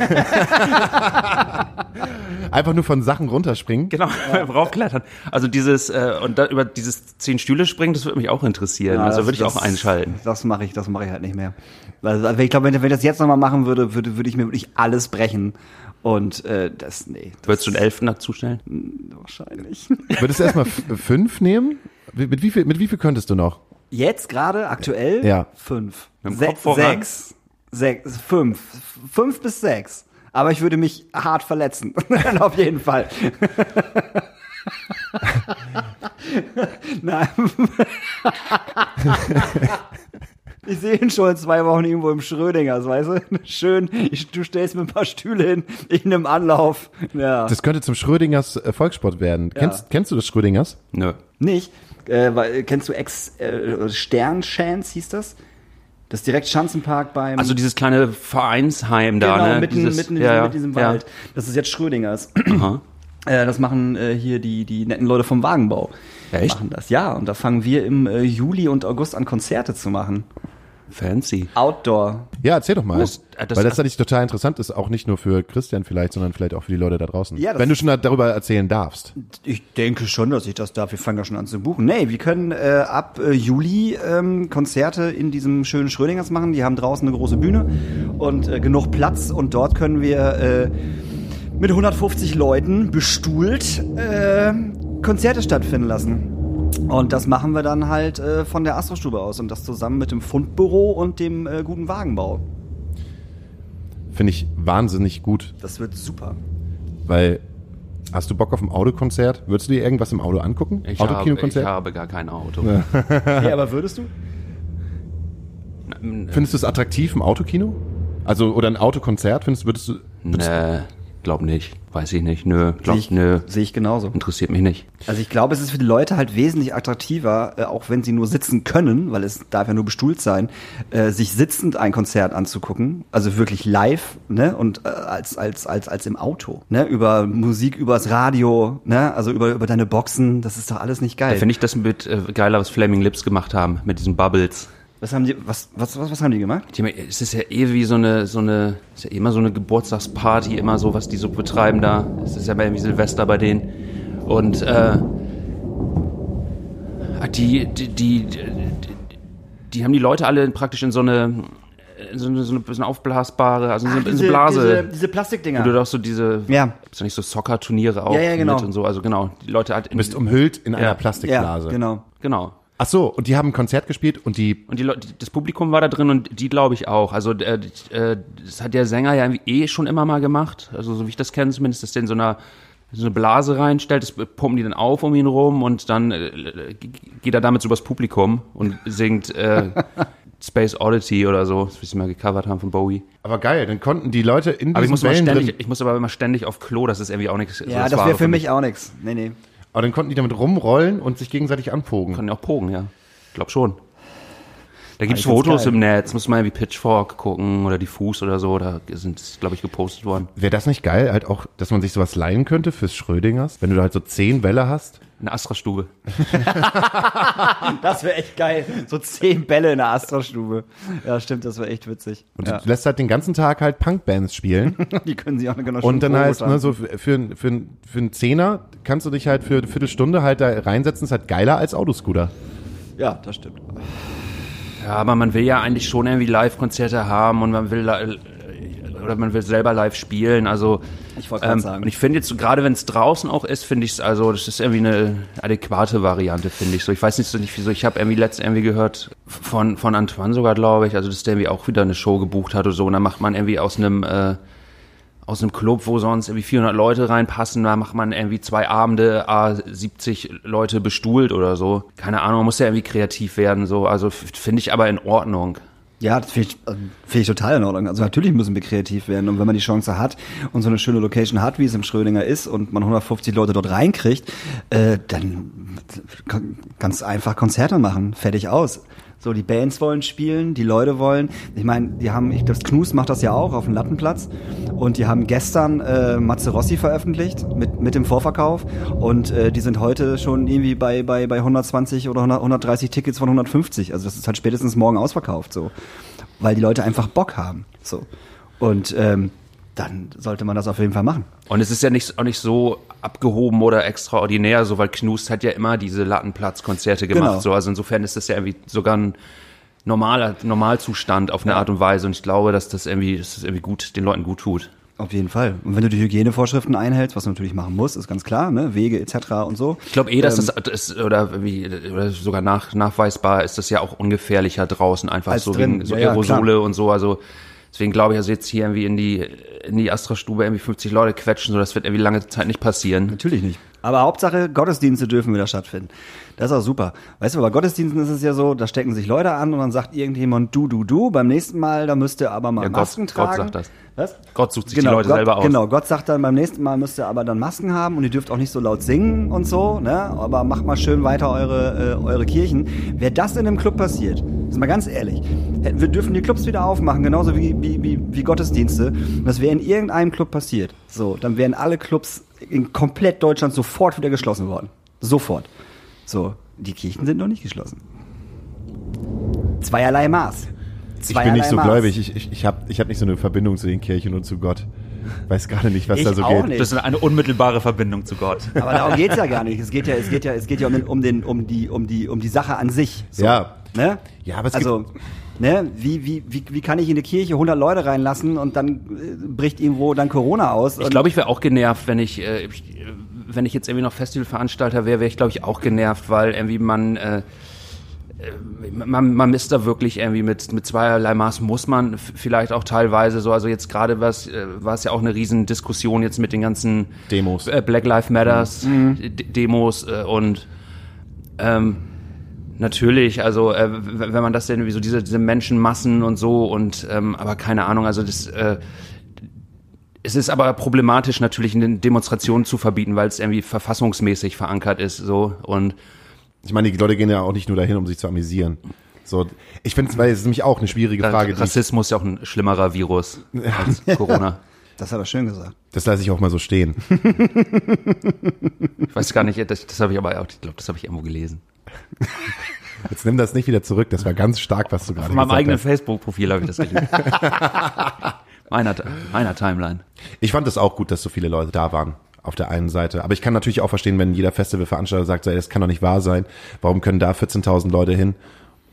einfach nur von Sachen runterspringen. genau, raufklettern. Also dieses, äh, und da, über dieses zehn Stühle springen, das würde mich auch interessieren. Ja, also würde ich auch einschalten. Das mache ich, das mache ich halt nicht mehr. Also, ich glaube, wenn, wenn ich das jetzt nochmal machen würde, würde, würde ich mir wirklich alles brechen. Und äh, das, nee, Würdest du einen Elfen dazustellen? wahrscheinlich. Würdest du erstmal fünf nehmen? Mit, wie viel, mit wie viel könntest du noch? Jetzt gerade, aktuell? Ja. Fünf. Se Kopf voran? Sechs. Sechs. Fünf. Fünf bis sechs. Aber ich würde mich hart verletzen. Auf jeden Fall. Nein. Ich sehe ihn schon in zwei Wochen irgendwo im Schrödingers, weißt du? Schön, ich, du stellst mir ein paar Stühle hin, ich nehme Anlauf. Ja. Das könnte zum Schrödingers äh, Volkssport werden. Kennst, kennst du das Schrödingers? Nö. Nicht? Äh, weil, kennst du Ex äh, Sternchance hieß das? Das ist direkt Schanzenpark beim Also dieses kleine Vereinsheim da, genau, ne? mitten, dieses, mitten in ja, diesem, ja, mit diesem ja. Wald. Das ist jetzt Schrödingers. Aha. Äh, das machen äh, hier die, die netten Leute vom Wagenbau. Echt? Machen das, ja. Und da fangen wir im äh, Juli und August an, Konzerte zu machen. Fancy. Outdoor. Ja, erzähl doch mal. Das- äh, das- Weil das natürlich total interessant ist, auch nicht nur für Christian vielleicht, sondern vielleicht auch für die Leute da draußen. Ja, Wenn du schon da- darüber erzählen darfst. Ich denke schon, dass ich das darf. Wir fangen ja schon an zu buchen. Nee, wir können äh, ab äh, Juli ähm, Konzerte in diesem schönen Schrödingers machen. Die haben draußen eine große Bühne und äh, genug Platz. Und dort können wir äh, mit 150 Leuten bestuhlt äh, Konzerte stattfinden lassen. Und das machen wir dann halt äh, von der Astrostube aus und das zusammen mit dem Fundbüro und dem äh, guten Wagenbau. Finde ich wahnsinnig gut, Das wird super. weil hast du Bock auf ein Autokonzert? Würdest du dir irgendwas im Auto angucken? Ich habe, ich habe gar kein Auto. Hey, aber würdest du? Findest du es attraktiv im Autokino? Also, oder ein Autokonzert? Findest, würdest du, würdest, Nee, glaub nicht. Weiß ich nicht. Nö, Sehe glaub, ich, nö. sehe ich genauso. Interessiert mich nicht. Also ich glaube, es ist für die Leute halt wesentlich attraktiver, äh, auch wenn sie nur sitzen können, weil es darf ja nur bestuhlt sein, äh, sich sitzend ein Konzert anzugucken, also wirklich live, ne, und äh, als als als als im Auto, ne, über Musik übers Radio, ne, also über über deine Boxen, das ist doch alles nicht Da geil. finde ich das mit äh, geiler, was Flaming Lips gemacht haben, mit diesen Bubbles. Was haben die was was was, was haben die gemacht? Es ist ja eh wie so eine, so eine, es ist ja immer so eine Geburtstagsparty, immer so, was die so betreiben da. Es ist ja immer wie Silvester bei denen. Und äh, die, die, die, die, die haben die Leute alle praktisch in so eine, in so eine, so eine, aufblasbare, also in so, in so eine Blase. diese, diese Plastikdinger. wo du doch so diese, Ja. ja nicht so Soccer-Turniere auch Ja, ja, genau. mit und so, also genau, die Leute halt in, du bist umhüllt in einer Ja. ja, Plastikblase. genau. genau. Ach so, und die haben ein Konzert gespielt und die, Und die Leute, das Publikum war da drin und die glaube ich auch. Also äh, äh, das hat der Sänger ja irgendwie eh schon immer mal gemacht. Also so wie ich das kenne zumindest, dass der in so einer so eine Blase reinstellt, das pumpen die dann auf um ihn rum und dann äh, geht er damit so übers Publikum und singt äh, Space Oddity oder so, wie sie mal gecovert haben von Bowie. aber geil, dann konnten die Leute in Aber ich muss, ständig, drin, ich muss aber immer ständig auf Klo, das ist irgendwie auch nichts. so Ja, das Wahre wäre für mich auch nix. Nee, nee. Aber dann konnten die damit rumrollen und sich gegenseitig anpogen. Können ja auch pogen, ja. Ich glaube schon. Da gibt's ich ganz Fotos geil. im Netz, muss man wie Pitchfork gucken oder Diffus oder so, da sind, glaube ich, gepostet worden. Wäre das nicht geil, halt auch, dass man sich sowas leihen könnte fürs Schrödingers? Wenn du da halt so zehn Bälle hast? Eine Astra-Stube. Das wäre echt geil. So zehn Bälle in der Astra-Stube. Ja, stimmt, das wäre echt witzig. Und ja. du lässt halt den ganzen Tag halt Punkbands spielen. Die können sie auch genau und dann heißt, ne, so für, für, für, für einen Zehner kannst du dich halt für eine Viertelstunde halt da reinsetzen, ist halt geiler als Autoscooter. Ja, das stimmt. Ja, aber man will ja eigentlich schon irgendwie Live-Konzerte haben und man will li- oder man will selber live spielen. Also Ich wollte ähm, sagen. und ich finde jetzt gerade wenn es draußen auch ist, finde ich es also das ist irgendwie eine adäquate Variante, finde ich so. Ich weiß nicht so nicht wieso. Ich habe irgendwie letztens irgendwie gehört von von Antoine sogar, glaube ich, also dass der irgendwie auch wieder eine Show gebucht hat oder so. Und dann macht man irgendwie aus einem äh, aus einem Club, wo sonst irgendwie 400 Leute reinpassen, da macht man irgendwie zwei Abende, a 70 Leute bestuhlt oder so. Keine Ahnung, man muss ja irgendwie kreativ werden, so. Also finde ich aber in Ordnung. Ja, das finde ich, äh, finde ich total in Ordnung. Also natürlich müssen wir kreativ werden. Und wenn man die Chance hat und so eine schöne Location hat, wie es im Schrödinger ist, und man 150 Leute dort reinkriegt, äh, dann ganz einfach Konzerte machen. Fertig aus. So, die Bands wollen spielen, die Leute wollen. Ich meine, die haben, ich glaube, Knus macht das ja auch auf dem Lattenplatz. Und die haben gestern äh, Matze Rossi veröffentlicht mit, mit dem Vorverkauf. Und äh, die sind heute schon irgendwie bei, bei, bei 120 oder 100, 130 Tickets von 150. Also das ist halt spätestens morgen ausverkauft, so. Weil die Leute einfach Bock haben. So. Und ähm, dann sollte man das auf jeden Fall machen. Und es ist ja nicht, auch nicht so abgehoben oder extraordinär, so weil Knust hat ja immer diese Lattenplatzkonzerte gemacht. Genau. So, also insofern ist das ja irgendwie sogar ein normaler Normalzustand auf eine Art und Weise. Und ich glaube, dass das irgendwie, dass das irgendwie gut, den Leuten gut tut. Auf jeden Fall. Und wenn du die Hygienevorschriften einhältst, was du natürlich machen musst, ist ganz klar, ne? Wege etc. und so. Ich glaube eh, dass Ähm, das, das oder irgendwie oder sogar nach, nachweisbar ist das ja auch ungefährlicher draußen einfach so drin. wegen so Ja, ja, Aerosole und so. Also deswegen glaube ich, also jetzt hier irgendwie in die in die Astra-Stube irgendwie 50 Leute quetschen, so das wird irgendwie lange Zeit nicht passieren. Natürlich nicht. Aber Hauptsache, Gottesdienste dürfen wieder stattfinden. Das ist auch super. Weißt du, bei Gottesdiensten ist es ja so, da stecken sich Leute an und dann sagt irgendjemand du, du, du. Beim nächsten Mal, da müsst ihr aber mal Ja, Gott- Masken Gott tragen. sagt das. Was? Gott sucht sich genau, die Leute Gott, selber aus. Genau, Gott sagt dann, beim nächsten Mal müsst ihr aber dann Masken haben und ihr dürft auch nicht so laut singen und so, ne? Aber macht mal schön weiter eure, äh, eure Kirchen. Wäre das in einem Club passiert, ist mal ganz ehrlich, wir dürfen die Clubs wieder aufmachen, genauso wie, wie, wie, wie Gottesdienste. Und das wäre in irgendeinem Club passiert. So, dann wären alle Clubs in komplett Deutschland sofort wieder geschlossen worden. Sofort. So, die Kirchen sind noch nicht geschlossen. Zweierlei Maß. Ich bin nicht so Maß. gläubig. Ich, ich, ich habe ich hab nicht so eine Verbindung zu den Kirchen und zu Gott. Weiß gerade nicht, was Ich da so auch geht. nicht. Das ist eine unmittelbare Verbindung zu Gott. Aber darum geht's ja gar nicht. Es geht ja, es geht ja, es geht ja um, den, um, den, um, die, um, die, um die Sache an sich. So, Ja. Ne? Ja, aber es also, ne, wie, wie, wie, wie kann ich in eine Kirche 100 Leute reinlassen und dann äh, bricht irgendwo dann Corona aus? Ich glaube, ich wäre auch genervt, wenn ich, äh, ich, äh, wenn ich jetzt irgendwie noch Festivalveranstalter wäre, wäre ich, glaube ich, auch genervt, weil irgendwie man, äh, äh, man, man misst da wirklich irgendwie mit, mit zweierlei Maß, muss man vielleicht auch teilweise so, also jetzt gerade was, äh, war es ja auch eine riesen Diskussion jetzt mit den ganzen Demos. äh, Black Lives Matters D- Demos äh, und ähm, Natürlich, also äh, wenn man das denn wie so diese, diese Menschenmassen und so und ähm, aber keine Ahnung, also das äh, es ist aber problematisch natürlich eine Demonstration zu verbieten, weil es irgendwie verfassungsmäßig verankert ist so und Ich meine, die Leute gehen ja auch nicht nur dahin, um sich zu amüsieren. So, ich finde, weil es ist nämlich auch eine schwierige Frage. Rassismus ist ja auch ein schlimmerer Virus als Corona. Das hat er schön gesagt. das lasse ich auch mal so stehen. Ich weiß gar nicht, das, das habe ich aber auch, ich glaube, das habe ich irgendwo gelesen. Jetzt nimm das nicht wieder zurück. Das war ganz stark, was du gerade Auf meinem gesagt eigenen hast. Facebook-Profil habe ich das gelesen. Meiner, meiner Timeline. Ich fand es auch gut, dass so viele Leute da waren. Auf der einen Seite. Aber ich kann natürlich auch verstehen, wenn jeder Festivalveranstalter sagt, das kann doch nicht wahr sein. Warum können da 14.000 Leute hin?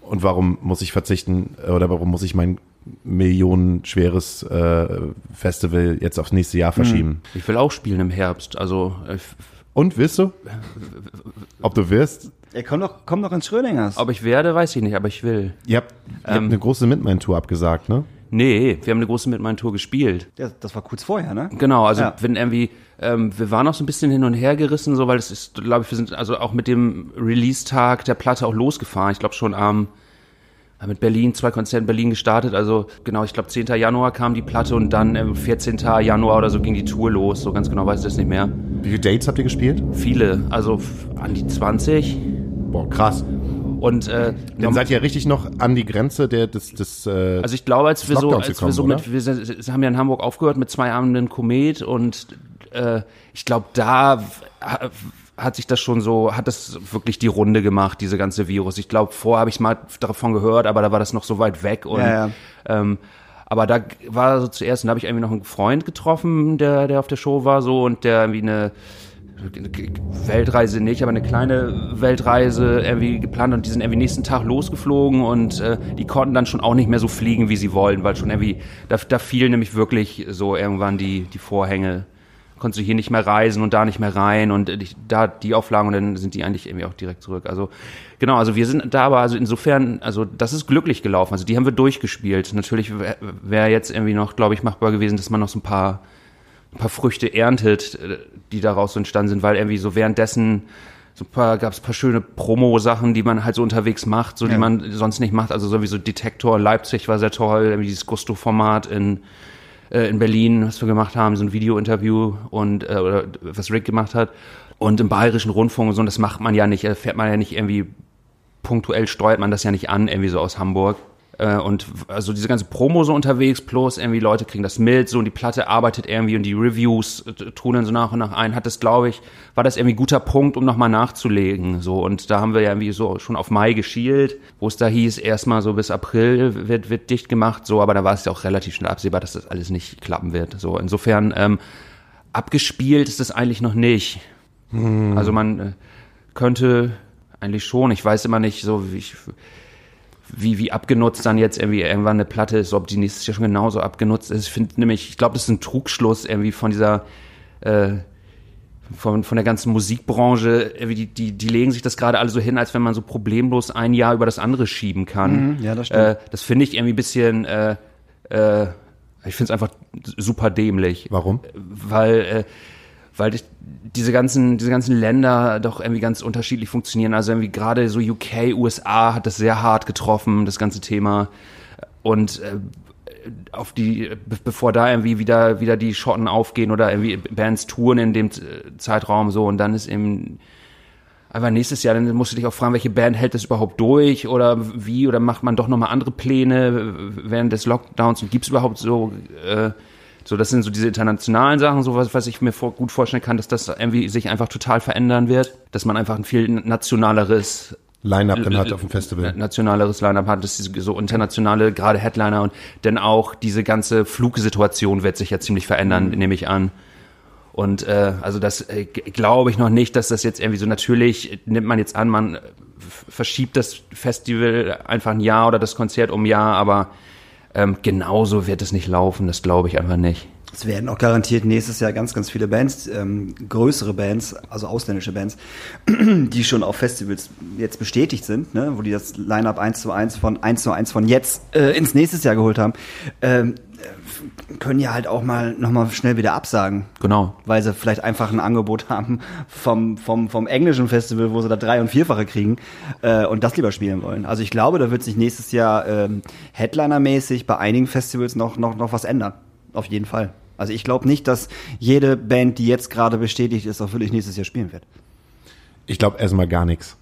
Und warum muss ich verzichten äh, oder warum muss ich mein millionenschweres äh, Festival jetzt aufs nächste Jahr verschieben? Ich will auch spielen im Herbst, also äh, Und wirst du? Ob du wirst? Er komm doch, komm doch ins Schrödingers. ob ich werde, weiß ich nicht, aber ich will. Ihr habt, ihr habt eine große Midman-Tour abgesagt, ne? Nee, wir haben eine große mit meinen Tour gespielt. Ja, das war kurz vorher, ne? Genau, also Ja. wenn irgendwie, ähm, wir waren auch so ein bisschen hin und her gerissen, so weil es ist, glaube ich, wir sind also auch mit dem Release-Tag der Platte auch losgefahren. Ich glaube schon am äh, mit Berlin, zwei Konzerte in Berlin gestartet. Also genau, ich glaube 10. Januar kam die Platte und dann ähm, 14. Januar oder so ging die Tour los. So ganz genau weiß ich das nicht mehr. Wie viele Dates habt ihr gespielt? Viele, also an die 20. Boah, krass. Und äh, Dann seid ihr richtig noch an die Grenze der, des, des äh, Also ich glaube, als wir so, als wir so gekommen, mit, wir sind- haben ja in Hamburg aufgehört mit zwei Abenden Komet und äh, ich glaube, da ha- hat sich das schon so, hat das wirklich die Runde gemacht, diese ganze Virus. Ich glaube, vorher habe ich mal davon gehört, aber da war das noch so weit weg und Ja, ja. Ähm, aber da war so zuerst, und da habe ich irgendwie noch einen Freund getroffen, der, der auf der Show war so und der irgendwie eine Weltreise nicht, aber eine kleine Weltreise irgendwie geplant und die sind irgendwie nächsten Tag losgeflogen und äh, die konnten dann schon auch nicht mehr so fliegen, wie sie wollen, weil schon irgendwie, da, da fielen nämlich wirklich so irgendwann die, die Vorhänge. Konntest du hier nicht mehr reisen und da nicht mehr rein und äh, da die Auflagen und dann sind die eigentlich irgendwie auch direkt zurück. Also genau, also wir sind da aber also insofern, also das ist glücklich gelaufen. Also die haben wir durchgespielt. Natürlich wäre wär jetzt irgendwie noch, glaube ich, machbar gewesen, dass man noch so ein paar ein paar Früchte erntet, äh, die daraus entstanden sind, weil irgendwie so währenddessen so gab es ein paar schöne Promo-Sachen, die man halt so unterwegs macht, so die Ja. man sonst nicht macht. Also sowieso Detektor Leipzig war sehr toll, irgendwie dieses Gusto-Format in, äh, in Berlin, was wir gemacht haben, so ein Video-Interview und äh, oder was Rick gemacht hat. Und im Bayerischen Rundfunk und so, und das macht man ja nicht, äh, fährt man ja nicht irgendwie punktuell steuert man das ja nicht an, irgendwie so aus Hamburg. Äh, und also diese ganze Promo so unterwegs, plus irgendwie Leute kriegen das mit, so und die Platte arbeitet irgendwie und die Reviews äh, trudeln so nach und nach ein, hat das, glaube ich, war das irgendwie ein guter Punkt, um nochmal nachzulegen. So, und da haben wir ja irgendwie so schon auf Mai geschielt, wo es da hieß, erstmal so bis April wird, wird dicht gemacht, so, aber da war es ja auch relativ schnell absehbar, dass das alles nicht klappen wird. So, insofern, ähm, abgespielt ist das eigentlich noch nicht. Also man äh, könnte eigentlich schon, ich weiß immer nicht, so wie ich wie, wie abgenutzt dann jetzt irgendwie irgendwann eine Platte ist, ob die nächstes Jahr schon genauso abgenutzt ist. Ich finde nämlich, ich glaube, das ist ein Trugschluss irgendwie von dieser, äh, von, von der ganzen Musikbranche, die, die, die legen sich das gerade alle so hin, als wenn man so problemlos ein Jahr über das andere schieben kann. Mhm, ja, das stimmt. Äh, das finde ich irgendwie ein bisschen, äh, äh, ich finde es einfach super dämlich Warum? weil äh, weil diese ganzen diese ganzen Länder doch irgendwie ganz unterschiedlich funktionieren. Also irgendwie gerade so UK, USA hat das sehr hart getroffen, das ganze Thema. Und äh, auf die, be- bevor da irgendwie wieder wieder die Schotten aufgehen oder irgendwie Bands touren in dem äh, Zeitraum so und dann ist eben aber nächstes Jahr, dann musst du dich auch fragen, welche Band hält das überhaupt durch oder wie oder macht man doch nochmal andere Pläne während des Lockdowns und gibt's überhaupt so, äh, so das sind so diese internationalen Sachen, so was, was ich mir vor, gut vorstellen kann, dass das irgendwie sich einfach total verändern wird, dass man einfach ein viel nationaleres Line-Up dann hat auf dem Festival. nationaleres Line-Up hat, diese so internationale, gerade Headliner und dann auch diese ganze Flugsituation wird sich ja ziemlich verändern, nehme ich an. Und äh, also das äh, glaube ich noch nicht, dass das jetzt irgendwie so natürlich nimmt man jetzt an, man äh, verschiebt das Festival einfach ein Jahr oder das Konzert um ein Jahr, aber ähm, genauso wird es nicht laufen, das glaube ich einfach nicht. Es werden auch garantiert nächstes Jahr ganz, ganz viele Bands, ähm, größere Bands, also ausländische Bands, die schon auf Festivals jetzt bestätigt sind, ne, wo die das Line-Up 1 zu 1 von 1 zu 1 von jetzt äh, ins nächstes Jahr geholt haben, ähm, äh, können ja halt auch mal nochmal schnell wieder absagen. Genau. Weil sie vielleicht einfach ein Angebot haben vom, vom, vom englischen Festival, wo sie da drei- und vierfache kriegen äh, und das lieber spielen wollen. Also ich glaube, da wird sich nächstes Jahr ähm, Headliner-mäßig bei einigen Festivals noch, noch, noch was ändern. Auf jeden Fall. Also ich glaube nicht, dass jede Band, die jetzt gerade bestätigt ist, auch wirklich nächstes Jahr spielen wird. Ich glaube erstmal gar nichts.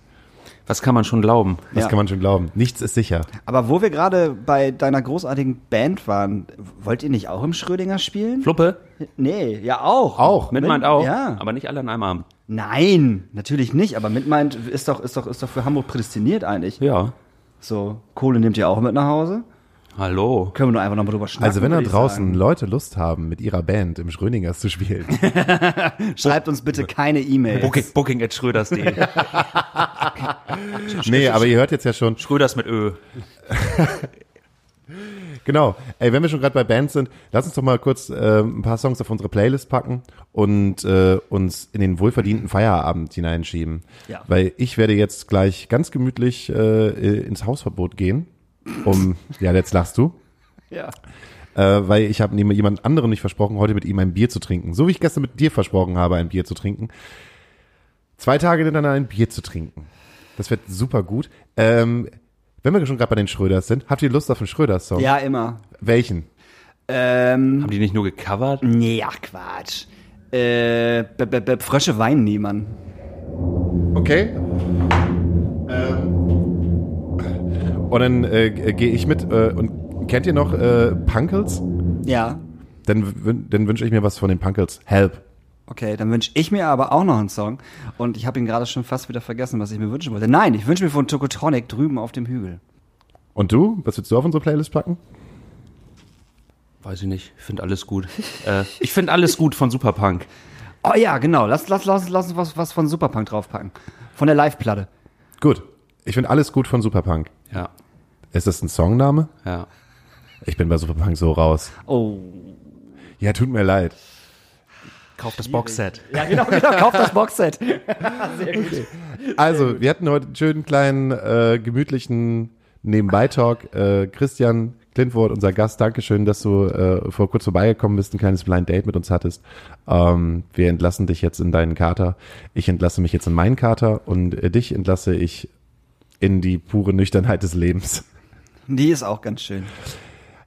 Was kann man schon glauben? Das Ja. kann man schon glauben. Nichts ist sicher. Aber wo wir gerade bei deiner großartigen Band waren, wollt ihr nicht auch im Schrödinger spielen? Fluppe? Nee, ja auch. Auch. Mit meint auch, Ja. aber nicht alle an einem Abend. Nein, natürlich nicht, aber mit meint ist doch, ist doch, ist doch für Hamburg prädestiniert eigentlich. Ja. So, Kohle nehmt ihr auch mit nach Hause? Hallo. Können wir nur einfach nochmal drüber schnacken. Also wenn da draußen sagen. Leute Lust haben, mit ihrer Band im Schröningers zu spielen, Schreibt uns bitte keine E-Mail. Booking, booking at schröders.de. nee, aber ihr hört jetzt ja schon, Schröders mit Ö. genau, ey, wenn wir schon gerade bei Bands sind, lass uns doch mal kurz äh, ein paar Songs auf unsere Playlist packen und äh, uns in den wohlverdienten Feierabend hineinschieben. Ja. Weil ich werde jetzt gleich ganz gemütlich äh, ins Hausverbot gehen, um, ja, jetzt lachst du. Ja. äh, weil ich habe jemand anderen nicht versprochen, heute mit ihm ein Bier zu trinken. So wie ich gestern mit dir versprochen habe, ein Bier zu trinken. Zwei Tage hintereinander ein Bier zu trinken. Das wird super gut. Ähm, wenn wir schon gerade bei den Schröders sind, habt ihr Lust auf einen Schröders-Song? Ja, immer. Welchen? Ähm, Haben die nicht nur gecovert? nee, ach Quatsch. Äh, b -b -b Frösche weinen niemand. Okay. Ähm, und dann äh, gehe ich mit. Äh, und kennt ihr noch äh, Punkles? Ja. Dann, dann wünsche ich mir was von den Punkles. Help. Okay, dann wünsche ich mir aber auch noch einen Song. Und ich habe ihn gerade schon fast wieder vergessen, was ich mir wünschen wollte. Nein, ich wünsche mir von Tokotronic drüben auf dem Hügel. Und du? Was willst du auf unsere Playlist packen? Weiß ich nicht. Ich finde alles gut. äh, ich finde alles gut von Superpunk. Oh ja, genau. Lass, lass, lass, lass uns was, was von Superpunk draufpacken. Von der Live-Platte. Gut. Ich finde alles gut von Superpunk. Ja. Ist das ein Songname? Ja. Ich bin bei Superpunk so raus. Oh. Ja, tut mir leid. Kauf das Boxset. Ja, genau, genau. Kauf das Boxset. Sehr gut. Also, wir hatten heute einen schönen kleinen, äh, gemütlichen Nebenbei-Talk. Äh, Christian Klintwort, unser Gast, Dankeschön, dass du äh, vor kurz vorbeigekommen bist, ein kleines Blind Date mit uns hattest. Ähm, wir entlassen dich jetzt in deinen Kater. Ich entlasse mich jetzt in meinen Kater und äh, dich entlasse ich in die pure Nüchternheit des Lebens. Die ist auch ganz schön.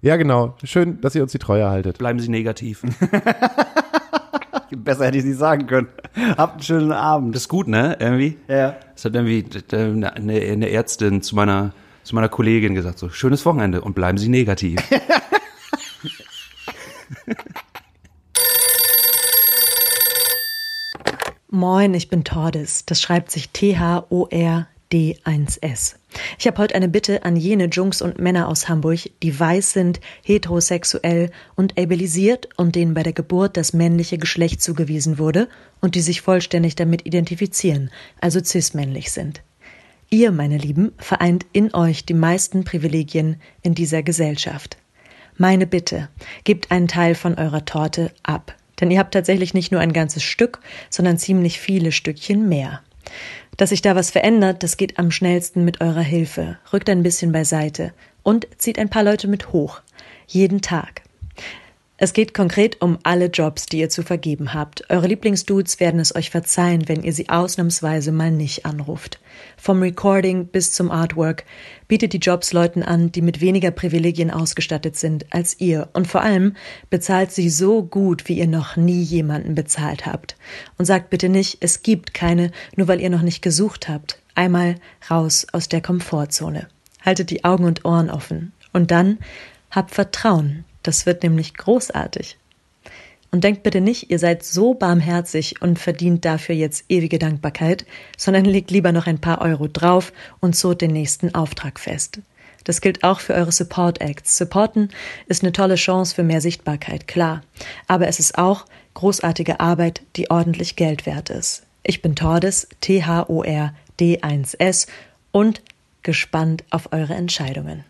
Ja, genau. Schön, dass ihr uns die Treue haltet. Bleiben Sie negativ. Besser hätte ich nicht sagen können. Habt einen schönen Abend. Das ist gut, ne? Irgendwie. Ja. Das hat irgendwie eine, eine Ärztin zu meiner, zu meiner Kollegin gesagt, so, schönes Wochenende und bleiben Sie negativ. Moin, ich bin Tordes. Das schreibt sich T-H-O-R-D-1-S. Ich habe heute eine Bitte an jene Jungs und Männer aus Hamburg, die weiß sind, heterosexuell und ableisiert und denen bei der Geburt das männliche Geschlecht zugewiesen wurde und die sich vollständig damit identifizieren, also cismännlich sind. Ihr, meine Lieben, vereint in euch die meisten Privilegien in dieser Gesellschaft. Meine Bitte, gebt einen Teil von eurer Torte ab. Denn ihr habt tatsächlich nicht nur ein ganzes Stück, sondern ziemlich viele Stückchen mehr. Dass sich da was verändert, das geht am schnellsten mit eurer Hilfe. Rückt ein bisschen beiseite und zieht ein paar Leute mit hoch. Jeden Tag. Es geht konkret um alle Jobs, die ihr zu vergeben habt. Eure Lieblingsdudes werden es euch verzeihen, wenn ihr sie ausnahmsweise mal nicht anruft. Vom Recording bis zum Artwork bietet die Jobs Leuten an, die mit weniger Privilegien ausgestattet sind als ihr. Und vor allem bezahlt sie so gut, wie ihr noch nie jemanden bezahlt habt. Und sagt bitte nicht, es gibt keine, nur weil ihr noch nicht gesucht habt. Einmal raus aus der Komfortzone. Haltet die Augen und Ohren offen. Und dann habt Vertrauen das wird nämlich großartig. Und denkt bitte nicht, ihr seid so barmherzig und verdient dafür jetzt ewige Dankbarkeit, sondern legt lieber noch ein paar Euro drauf und zot den nächsten Auftrag fest. Das gilt auch für eure Support Acts. Supporten ist eine tolle Chance für mehr Sichtbarkeit, klar. Aber es ist auch großartige Arbeit, die ordentlich Geld wert ist. Ich bin Tordes, T-H-O-R-D-1-S und gespannt auf eure Entscheidungen.